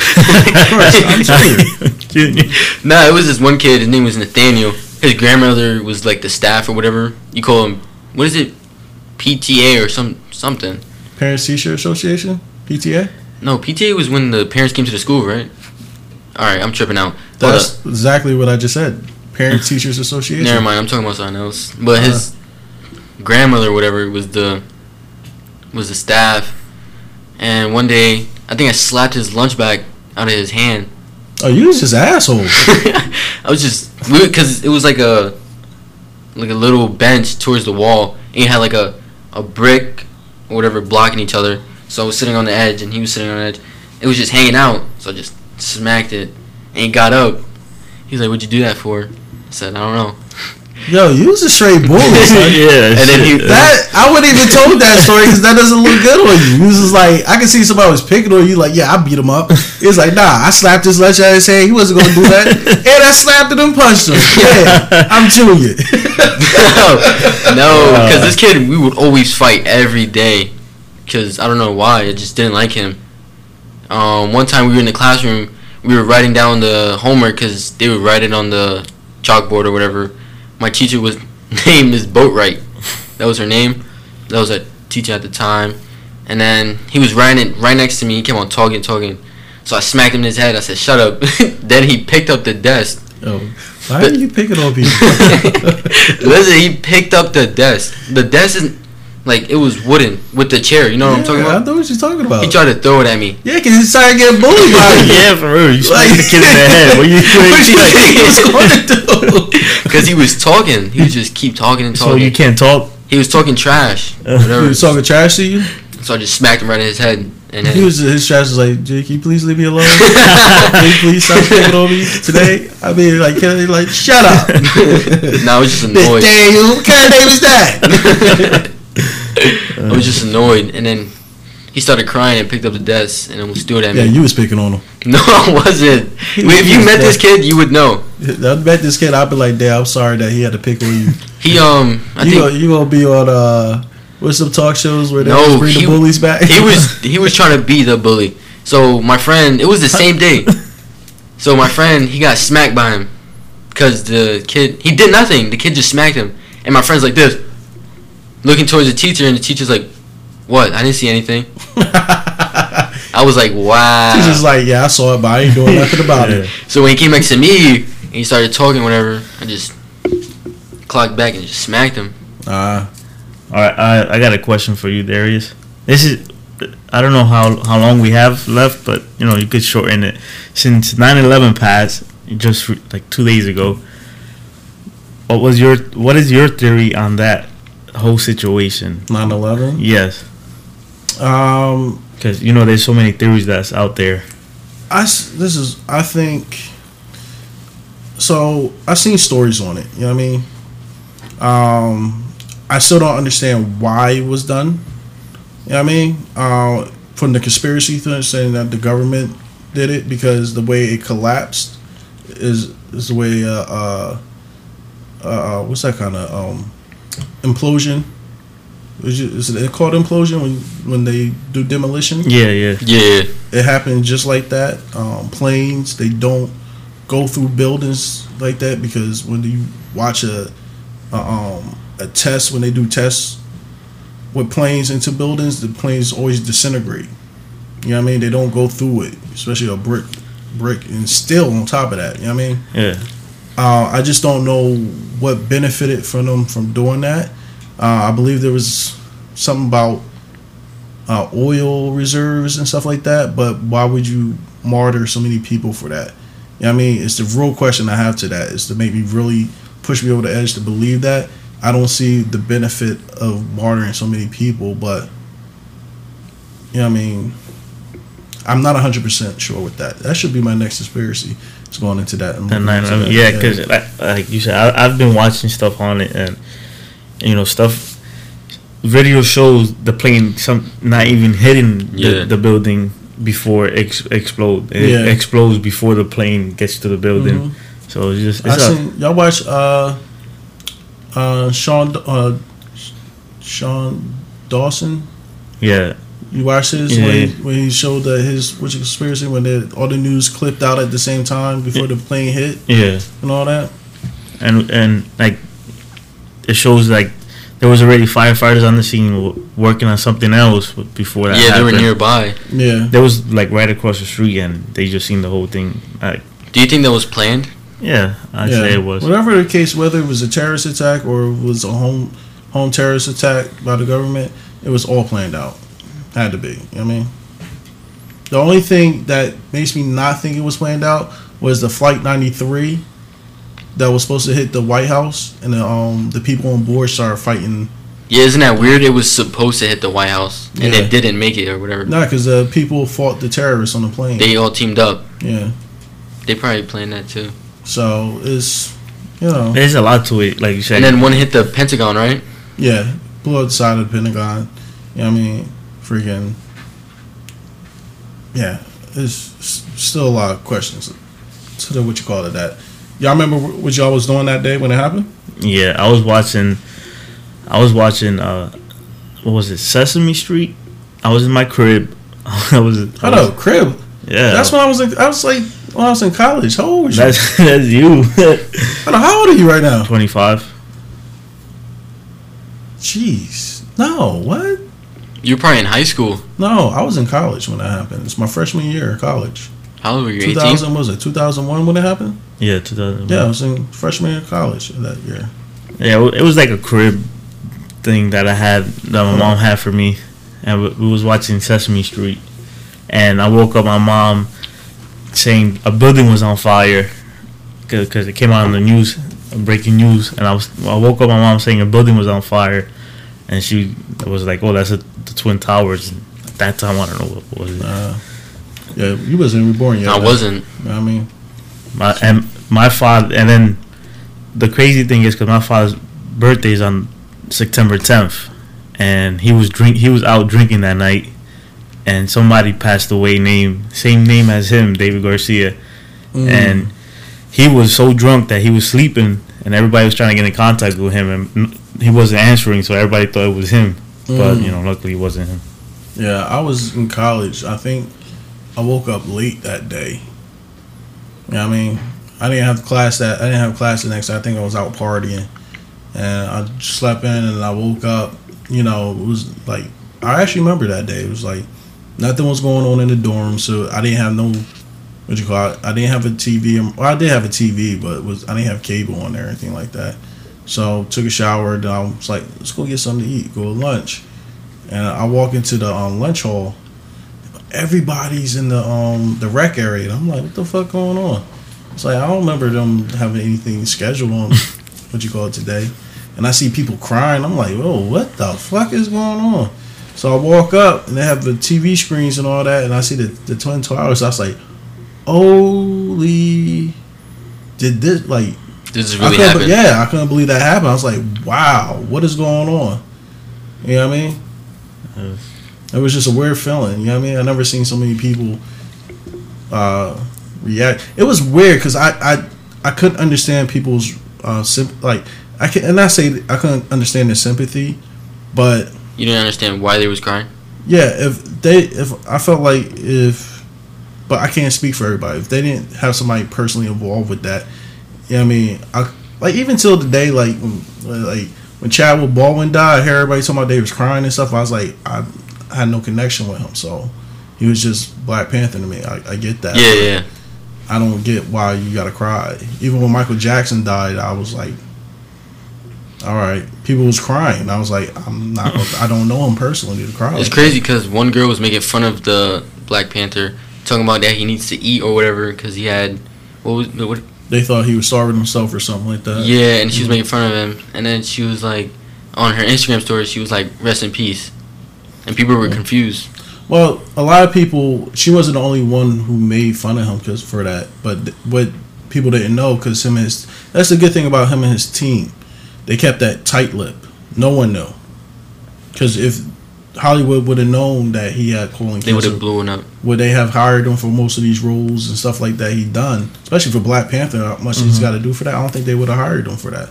course, I'm junior. Junior. Nah, it was this one kid. His name was Nathaniel. His grandmother was like the staff or whatever. You call him. What is it? PTA or some something. Parents Teacher Association, PTA. No, PTA was when the parents came to the school, right? All right, I'm tripping out. That's exactly what I just said. Parents Teachers. Association. Never mind. I'm talking about something else. But his uh-huh. Grandmother, or whatever, was the was the staff. And one day, I think I slapped his lunch bag out of his hand. Oh, you was just asshole. I was just because it was like a like a little bench towards the wall, and you had like a a brick or whatever blocking each other. So I was sitting on the edge, and he was sitting on the edge. It was just hanging out, so I just smacked it, and he got up. He's like, "What'd you do that for?" I said, "I don't know." Yo, you was a straight bully, yeah, And then he- That I wouldn't even told that story because that doesn't look good on you. He was just like, I can see somebody was picking on you, like, yeah, I beat him up. It's like, nah, I slapped his lunch out of his hand. He wasn't gonna do that, and I slapped him and punched him. Yeah, I'm junior. no, because this kid, we would always fight every day. Because I don't know why, I just didn't like him. Um, one time we were in the classroom, we were writing down the homework because they would write it on the chalkboard or whatever. My teacher was named Miss Boatwright. That was her name. That was a teacher at the time. And then he was it right next to me. He kept on talking, talking. So I smacked him in his head. I said, "Shut up." then he picked up the desk. Yo, oh. why are you picking on people? Listen, he picked up the desk. The desk is like it was wooden with the chair. You know what I'm talking Yeah, I about? know what you're talking about. He tried to throw it at me. yeah, because he's trying to get bullied by you. yeah, for real. You smacked Like- the kid in the head. What you, What what you you think he was going to do? Because he was talking. He would just keep talking and talking. So you can't talk. he was talking trash. Uh, He was talking trash to you. So I just smacked him right in his head. And He was his trash was like, Jake, can you please leave me alone? can you please stop picking on me today? I mean, like, can I, like, shut up. no, I was just annoyed. Daniel, what kind of name is that? I was just annoyed. And then he started crying and picked up the desk and almost threw it at yeah, me. you was picking on him. No, I wasn't. If you met this kid, you would know. I bet this kid, I'd be like, Dad, I'm sorry that he had to pick on you. He um, I you think gonna, you gonna be on uh, what's some talk shows where they No, bring he- the bullies back? he was he was trying to be the bully. So my friend, it was the same day. So my friend, he got smacked by him because the kid he did nothing. The kid just smacked him, and my friend's like this, looking towards the teacher, and the teacher's like, "What? I didn't see anything." I was like, "Wow." He's just like, yeah, I saw it, but I ain't doing nothing about it. So when he came back to me and he started talking, whatever, I just clocked back and just smacked him. Uh, All right, I, I got a question for you, Darius. This is I don't know how how long we have left, but you know you could shorten it. Since 9/11 passed, just like two days ago, what was your what is your theory on that whole situation? 9/11. Yes, Um, because you know there's so many theories that's out there i this is I think. So i've seen stories on it. You know what I mean? Um, I still don't understand why it was done. You know what I mean? Uh, from the conspiracy theory saying that the government did it because the way it collapsed is is the way uh uh, uh what's that kind of um implosion is it called implosion when when they do demolition Yeah, yeah, Yeah, it happened just like that. Um, planes they don't go through buildings like that because when you watch a, a um a test when they do tests with planes into buildings, the planes always disintegrate. You know what I mean? They don't go through it, especially a brick brick and steel on top of that. You know what I mean? yeah. Uh, I just don't know what benefited from them from doing that. Uh, I believe there was something about uh, oil reserves and stuff like that, but why would you martyr so many people for that? You know I mean? It's the real question I have to that is to make me really push me over the edge to believe that. I don't see the benefit of martyring so many people, but you know I mean? I'm not 100% sure with that. That should be my next conspiracy. It's going into that. and The looking nine into that. yeah, because like, like you said, I, I've been watching stuff on it, and you know, stuff. Video shows the plane some not even hitting Yeah. the, the building before it ex- explode. It Yeah. explodes before the plane gets to the building. Mhm. So it's just I it's a, seen y'all watch uh uh Sean uh Shane Dawson. yeah, You watch his Yeah. when, he, when he showed that his which conspiracy when the, all the news clipped out at the same time before the plane hit yeah, and all that. and and like it shows like there was already firefighters on the scene working on something else before that. yeah, they were nearby. Yeah. There was like right across the street, and they just seen the whole thing. Like, Do you think that was planned? yeah, I'd yeah. say it was. Whatever the case, whether it was a terrorist attack or it was a home home terrorist attack by the government, it was all planned out. Had to be. You know what I mean? The only thing that makes me not think it was planned out was the Flight 93 that was supposed to hit the White House, and the, um, the people on board started fighting. Yeah, isn't that weird? It was supposed to hit the White House and Yeah. it didn't make it or whatever. Nah, because the people fought the terrorists on the plane. They all teamed up. yeah. They probably planned that too. So it's, you know, There's a lot to it, like you said. And then one hit the Pentagon, right? yeah, blew up the side of the Pentagon. You know what I mean? Freaking. Yeah, there's still a lot of questions to the what you call it that. Y'all remember what y'all was doing that day when it happened? yeah, I was watching. I was watching. uh What was it? Sesame Street. I was in my crib. I was. I know, crib. Yeah, That's when I was in. I was like when I was in college. How old was you? That's that's you. I know, how old are you right now? Twenty five. Jeez, no, what? You were probably in high school. No, I was in college when that happened. It's my freshman year of college. How old were you? 2000 18? was it? Two thousand one when it happened? Yeah, two thousand. Yeah, I was in freshman year of college that year. Yeah, it was like a crib thing that I had that my mom had for me, and we, we was watching Sesame Street, and I woke up my mom saying a building was on fire because it came out on the news, breaking news, and I was I woke up my mom saying a building was on fire, and she was like, "Oh, that's a, the twin towers." And at that time, I don't know what was it. Uh, yeah, you wasn't even born yet. I man. wasn't. You know what I mean, My and my father, and then the crazy thing is because my father's birthday is on September 10th, and he was drink he was out drinking that night, and somebody passed away name same name as him, David Garcia, Mm. and he was so drunk that he was sleeping, and everybody was trying to get in contact with him, and n- he wasn't answering, so everybody thought it was him. But Mm. you know, luckily it wasn't him. Yeah, I was in college. I think I woke up late that day. You know what I mean? I didn't have class that I didn't have class the next day. I think I was out partying. And I slept in and I woke up, you know, it was like I actually remember that day. It was like nothing was going on in the dorm, so I didn't have no what you call it. I didn't have a TV. Well, I did have a TV, but was I didn't have cable on there or anything like that. So took a shower. Then I was like, let's go get something to eat. Go to lunch. And I walk into the um, lunch hall. Everybody's in the um the rec area. And I'm like, what the fuck going on? It's like I don't remember them having anything scheduled on what you call it today. And I see people crying. I'm like, oh, what the fuck is going on? So I walk up and they have the TV screens and all that, and I see the the twin towers. I was like, holy, did this like This is really happened. be- yeah, I couldn't believe that happened. I was like, wow, what is going on? You know what I mean? Uh, It was just a weird feeling. You know what I mean? I never seen so many people uh, react. It was weird because I, I I couldn't understand people's uh, symp- like I can and I say I couldn't understand their sympathy, but You didn't understand why they was crying. yeah, if they if I felt like if but I can't speak for everybody. If they didn't have somebody personally involved with that, you know what I mean? I like even till the day like when, like when Chadwick Baldwin died, everybody talking about they was crying and stuff. I was like I, I had no connection with him, so he was just Black Panther to me. I, I get that. Yeah, yeah. I don't get why you gotta cry. Even when Michael Jackson died, I was like, all right. People was crying. I was like, I'm not. I don't know him personally to cry. It's like crazy because one girl was making fun of the Black Panther, talking about that he needs to eat or whatever because he had what was what, They thought he was starving himself or something like that. yeah, and she was mm-hmm. making fun of him, and then she was like on her Instagram story, she was like rest in peace, and people were confused. Well, a lot of people. She wasn't the only one who made fun of him because for that. But th- what people didn't know because him and his. That's the good thing about him and his team. They kept that tight lip. No one knew. Because if Hollywood would have known that he had colon They would have blown up. would they have hired him for most of these roles and stuff like that he done? Especially for Black Panther, how much he's got to do for that. I don't think they would have hired him for that.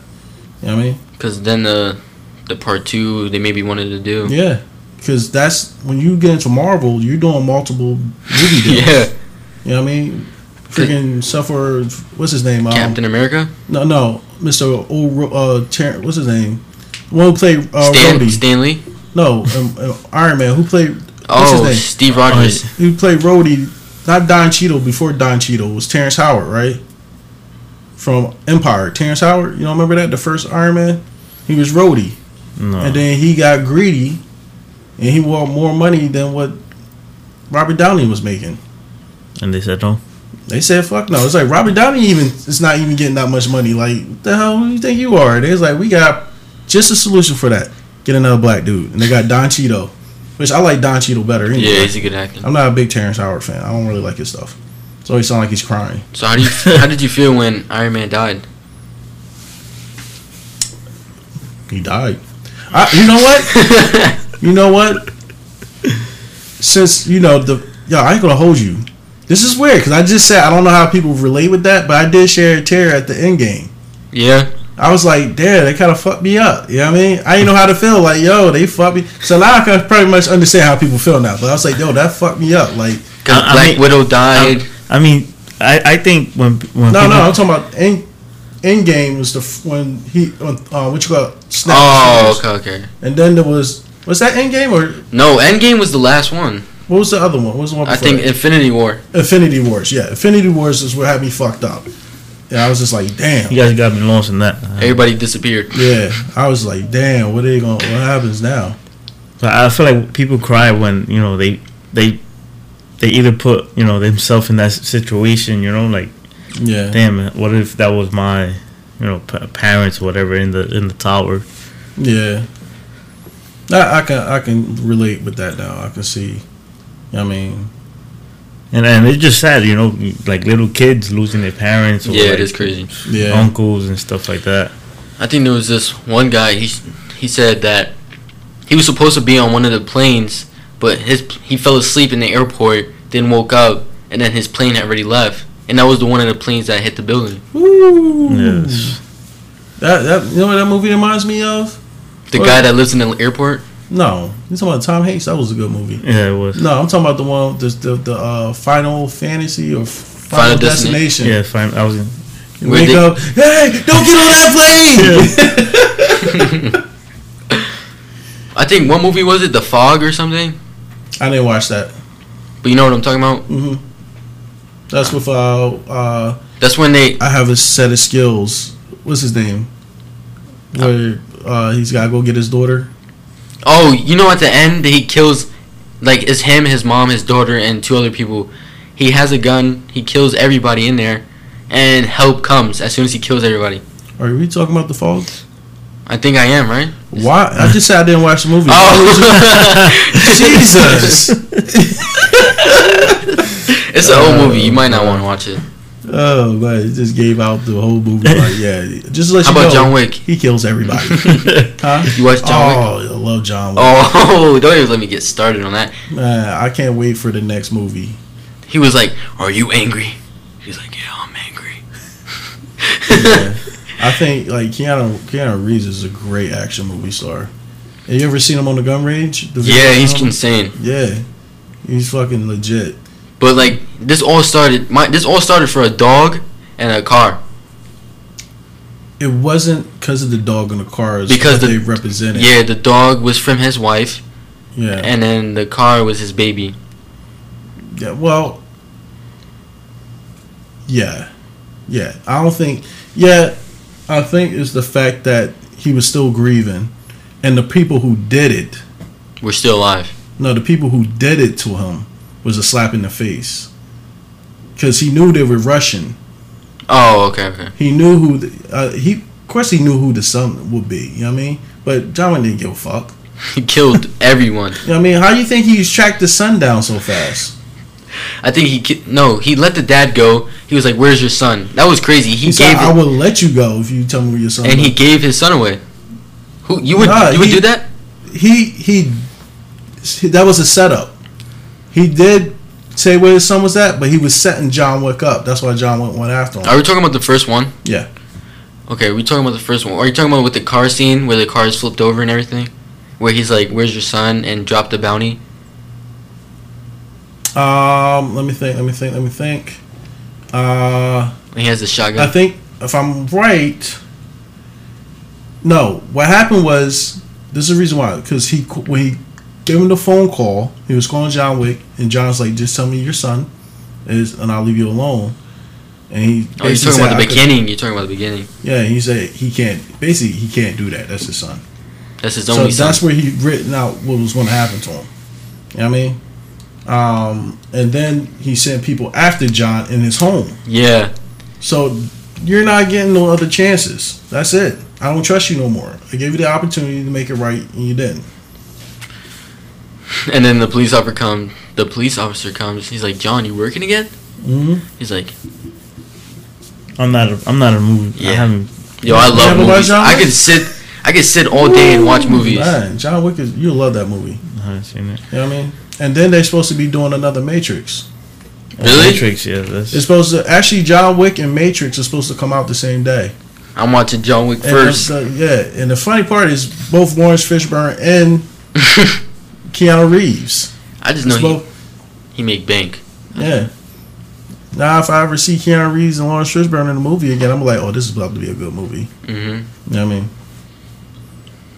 You know what I mean? Because then the the part two they maybe wanted to do. Yeah. Because that's when you get into Marvel, you're doing multiple movie deals. Yeah, You know what I mean? Freaking suffer. What's his name? Um, Captain America, No, no, Mister O. Uh, Ter- what's his name? The one who played uh, Stan Rhodey. Stanley. No, um, uh, Iron Man. Who played? What's his Oh, name? Steve Rogers. Who played Rhodey? Not Don Cheadle. Before Don Cheadle was Terrence Howard, right? From Empire. Terrence Howard. You don't remember that? The first Iron Man. He was Rhodey, no. and then he got greedy, and he wanted more money than what Robert Downey was making. and they said no. They said, "Fuck no." It's like Robert Downey even is not even getting that much money. Like, what the hell do you think you are? They was like, "We got just a solution for that. Get another black dude." And they got Don Cheadle, which I like Don Cheadle better. Anyway. Yeah, he's a good actor. I'm not a big Terrence Howard fan. I don't really like his stuff. So he sound like he's crying. So how do you how did you feel when Iron Man died? He died. I, you know what? you know what? Since you know the yo, I ain't gonna hold you. This is weird because I just said I don't know how people relate with that, but I did share a tear at the end game. Yeah, I was like, damn, they kind of fucked me up. You know what I mean? I didn't know how to feel. Like, yo, they fucked me. So now I can pretty much understand how people feel now. But I was like, yo, that fucked me up. Like, I- I Black mean- Widow died. I mean, I, I think when when no, people, no, I'm talking about end, end game was the when he, uh, what you call it? Snap oh, his okay, okay. And then there was, was that end game or No, End game was the last one. what was the other one? What was the one I think that? Infinity War. Infinity Wars. Yeah, Infinity Wars is what had me fucked up. Yeah, I was just like, damn. you guys got me lost in that. Everybody disappeared. Yeah, I was like, damn, what are they going? to What happens now? But I feel like people cry when you know they they they either put you know themselves in that situation. You know, like Yeah, damn, man, what if that was my you know pa- parents or whatever in the in the tower? yeah. I, I can I can relate with that now. I can see. I mean, And and it's just sad, you know, like little kids losing their parents or Yeah, like it is crazy. yeah, uncles and stuff like that. I think there was this one guy. He he said that he was supposed to be on one of the planes, but his he fell asleep in the airport, then woke up, and then his plane had already left, and that was the one of the planes that hit the building. Woo. Yes. That that you know what that movie reminds me of? The What? guy that lives in the airport. No, you talking about Tom Hanks? That was a good movie. Yeah, it was. No, I'm talking about the one the the, the uh, Final Fantasy or Final, Final Destination. Yeah, fine. I was. In, You Where wake they- up, hey, don't get on that plane. I think what movie was it? The Fog or something. I didn't watch that. But you know what I'm talking about. hmm That's with uh uh. That's when they. I have a set of skills. What's his name? Where uh, he's got to go get his daughter. Oh, you know, at the end he kills, like it's him, his mom, his daughter, and two other people. He has a gun. He kills everybody in there, and help comes as soon as he kills everybody. Are we talking about the fog? I think I am right. Why? I just said I didn't watch the movie. Oh, Jesus! it's an old Oh, movie. You might not uh, God. want to watch it. Oh man, it just gave out the whole movie. Like, yeah, just let How you about know, John Wick? He kills everybody. huh? You watch John Wick? oh, I love John Wick. Oh, don't even let me get started on that. Man, I can't wait for the next movie. He was like, "Are you angry?" He's like, "Yeah, I'm angry." Yeah. I think like Keanu Keanu Reeves is a great action movie star. Have you ever seen him on the gun range? The yeah, he's insane. Yeah, he's fucking legit. But like, this all started. My this all started for a dog and a car. It wasn't because of the dog and the Because because the- they represented. Yeah, the dog was from his wife, yeah, and then the car was his baby. yeah. Well, yeah, yeah. I don't think. Yeah, I think it's the fact that he was still grieving, and the people who did it. We're still alive. No, the people who did it to him was a slap in the face. Because he knew they were Russian. Oh, okay, okay. He knew who. The, uh, he, of course, he knew who the son would be. You know what I mean? But John Wayne didn't give a fuck. He killed everyone. You know what I mean? How do you think he tracked the son down so fast? I think he ki- no. He let the dad go. He was like, "Where's your son?" That was crazy. He, He, said, gave "I it, will let you go if you tell me where your son." and he gave his son away. Who you would Nah, you would he- do that? he he that was a setup. He did say where his son was at, but he was setting John Wick up. That's why John Wick went after him. Are we talking about the first one? Yeah. Okay, we talking about the first one. Are you talking about with the car scene where the car is flipped over and everything? Where he's like, "Where's your son?" and dropped the bounty. Um. Let me think. Let me think. Let me think. Uh. He has a shotgun. I think if I'm right. No, what happened was this is the reason why because he when he gave him the phone call, he was calling John Wick, and John's like, "Just tell me your son is, and I'll leave you alone." And he oh, you're talking about the beginning. You're talking about the beginning. Yeah, he said he can't. Basically, he can't do that. That's his son. That's his So only son. that's where he written out what was going to happen to him. You know what I mean? Um, and then he sent people after John in his home. Yeah, So you're not getting no other chances. That's it. I don't trust you no more. I gave you the opportunity to make it right, and you didn't. and then the police officer comes. The police officer comes. He's like, "John, you working again?" Mm-hmm. He's like, I'm not. A, I'm not a movie. I Yeah. haven't. "Yo, I love ever movies. I can sit. I could sit all day and watch movies." Man, John Wick is you love that movie. I haven't seen it. You know what I mean? And then they're supposed to be doing another Matrix. Really? Matrix. Yeah. That's. It's supposed to actually John Wick and Matrix are supposed to come out the same day. I'm watching John Wick And first. the- yeah, and the funny part is both Laurence Fishburne and Keanu Reeves. I just know he, he make bank. yeah. Now, if I ever see Keanu Reeves and Laurence Fishburne in a movie again, I'm like, oh, this is about to be a good movie. Mm-hmm. You know what I mean?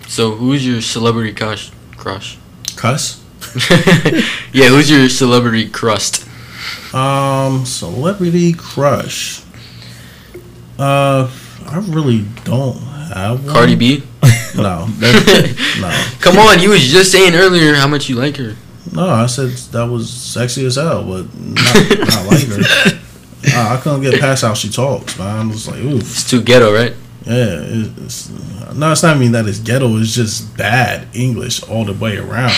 So who's your celebrity crush? Crush. Cuss. yeah, who's your celebrity crust? Um, celebrity crush. Uh, I really don't. Cardi B. No, no, Come on, you was just saying earlier how much you like her. no. I said that was sexy as hell, but not, not like her. Uh, I couldn't get past how she talks, man. I was like, oof. It's too ghetto, right? Yeah, it- it's, no, it's not mean that it's ghetto. It's just bad English all the way around.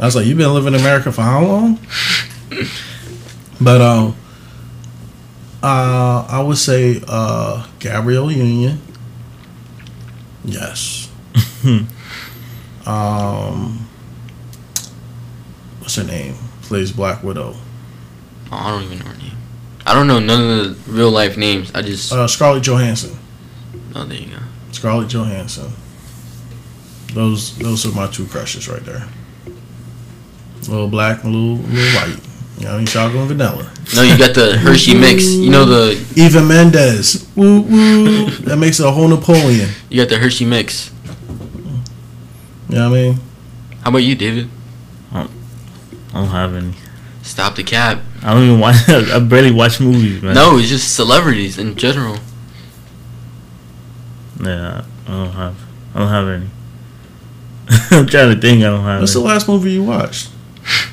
I was like, you've been living in America for how long? But um, uh, I would say uh, Gabrielle Union. Yes. um, what's her name? Plays Black Widow. Oh, I don't even know her name. I don't know none of the real life names. I just Uh, Scarlett Johansson. oh there you go. Scarlett Johansson. Those those are my two crushes right there. A Little black and little little white. You know, I chocolate and vanilla. No, you got the Hershey mix. You know the Eva Mendes. Woo woo. That makes a whole Napoleon. you got the Hershey mix. You know what I mean? How about you, David? I don't have any. Stop the cap. I don't even watch. I barely watch movies, man. No, it's just celebrities in general. Yeah, I don't have. I don't have any. I'm trying to think. I don't have. What's the last movie you watched?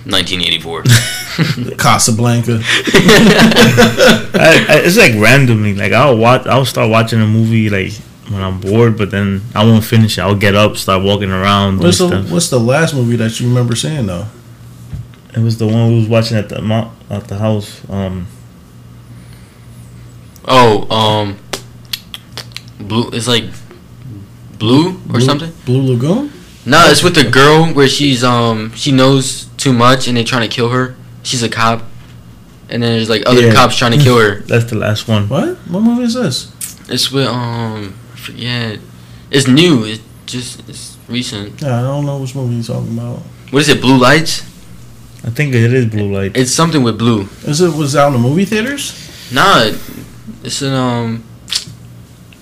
1984. Casablanca. I, I, it's like randomly. Like I'll watch. I'll start watching a movie like when I'm bored, but then I won't finish it. I'll get up, start walking around. What's the. What's the last movie that you remember seeing though? It was the one we was watching at the mo- at the house. Um, oh, um, blue. It's like blue or Blue- something. Blue Lagoon. No, it's with the girl where she's um she knows too much and they're trying to kill her. She's a cop, and then there's like other Yeah. cops trying to kill her. that's the last one. What? What movie is this? It's with um I forget. It's new. It's just it's recent. Yeah, I don't know which movie you're talking about. What is it? Blue lights? I think it is blue light. It's something with blue. Is it was out in the movie theaters? Nah, it's an um.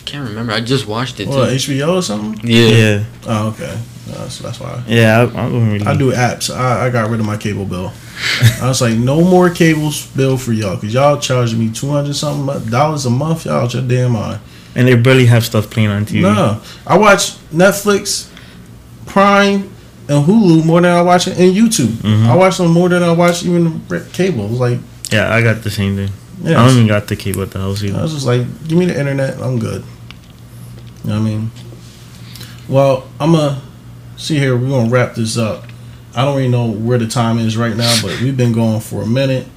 Can't remember. I just watched it. What Too. HBO or something? Yeah. yeah, Oh, okay. Uh, so that's why. yeah. I, I really. I do apps. I, I got rid of my cable bill. I was like, no more cable bill for y'all, cause y'all charging me two hundred something dollars a month. Y'all out your damn mind. and they barely have stuff playing on TV. No, I watch Netflix, Prime, and Hulu more than I watch it, and YouTube. Mhm. I watch them more than I watch even the cable. It's like, Yeah, I got the same thing. I yeah, don't even got the cable at the house I was just like, give me the internet, I'm good. You know what I mean? Well, I'm gonna see here. We're gonna wrap this up. I don't really know where the time is right now, but we've been going for a minute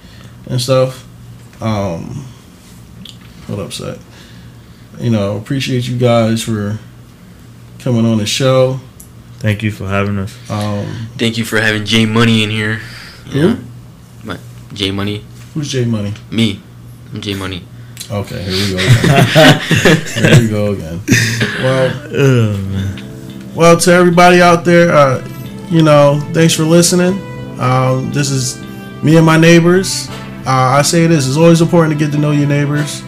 and stuff. Um, what up, Seth? You know, appreciate you guys for coming on the show. Thank you for having us. Um, Thank you for having J Money in here. Yeah. My J Money. who's J Money? Me. I'm J Money. Okay, here we go. Again. here we go again. Well, Oh man. Well, to everybody out there, uh, you know, thanks for listening. Um, this is me and my neighbors. Uh, I say this: it's always important to get to know your neighbors.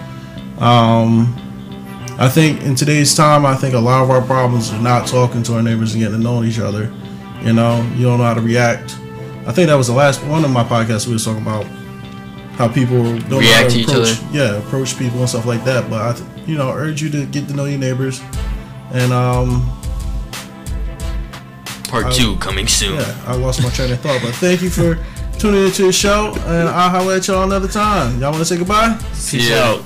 Um, I think in today's time, I think a lot of our problems are not talking to our neighbors and getting to know each other. You know, you don't know how to react. I think that was the last one of my podcasts we was talking about how people don't know how React to each approach, other. Yeah, approach people and stuff like that. But I, th- you know, urge you to get to know your neighbors and um, Part I- two coming soon. yeah, I lost my train of thought. But thank you for tuning into the show, and I'll holler at y'all another time. Y'all want to say goodbye? See Peace out.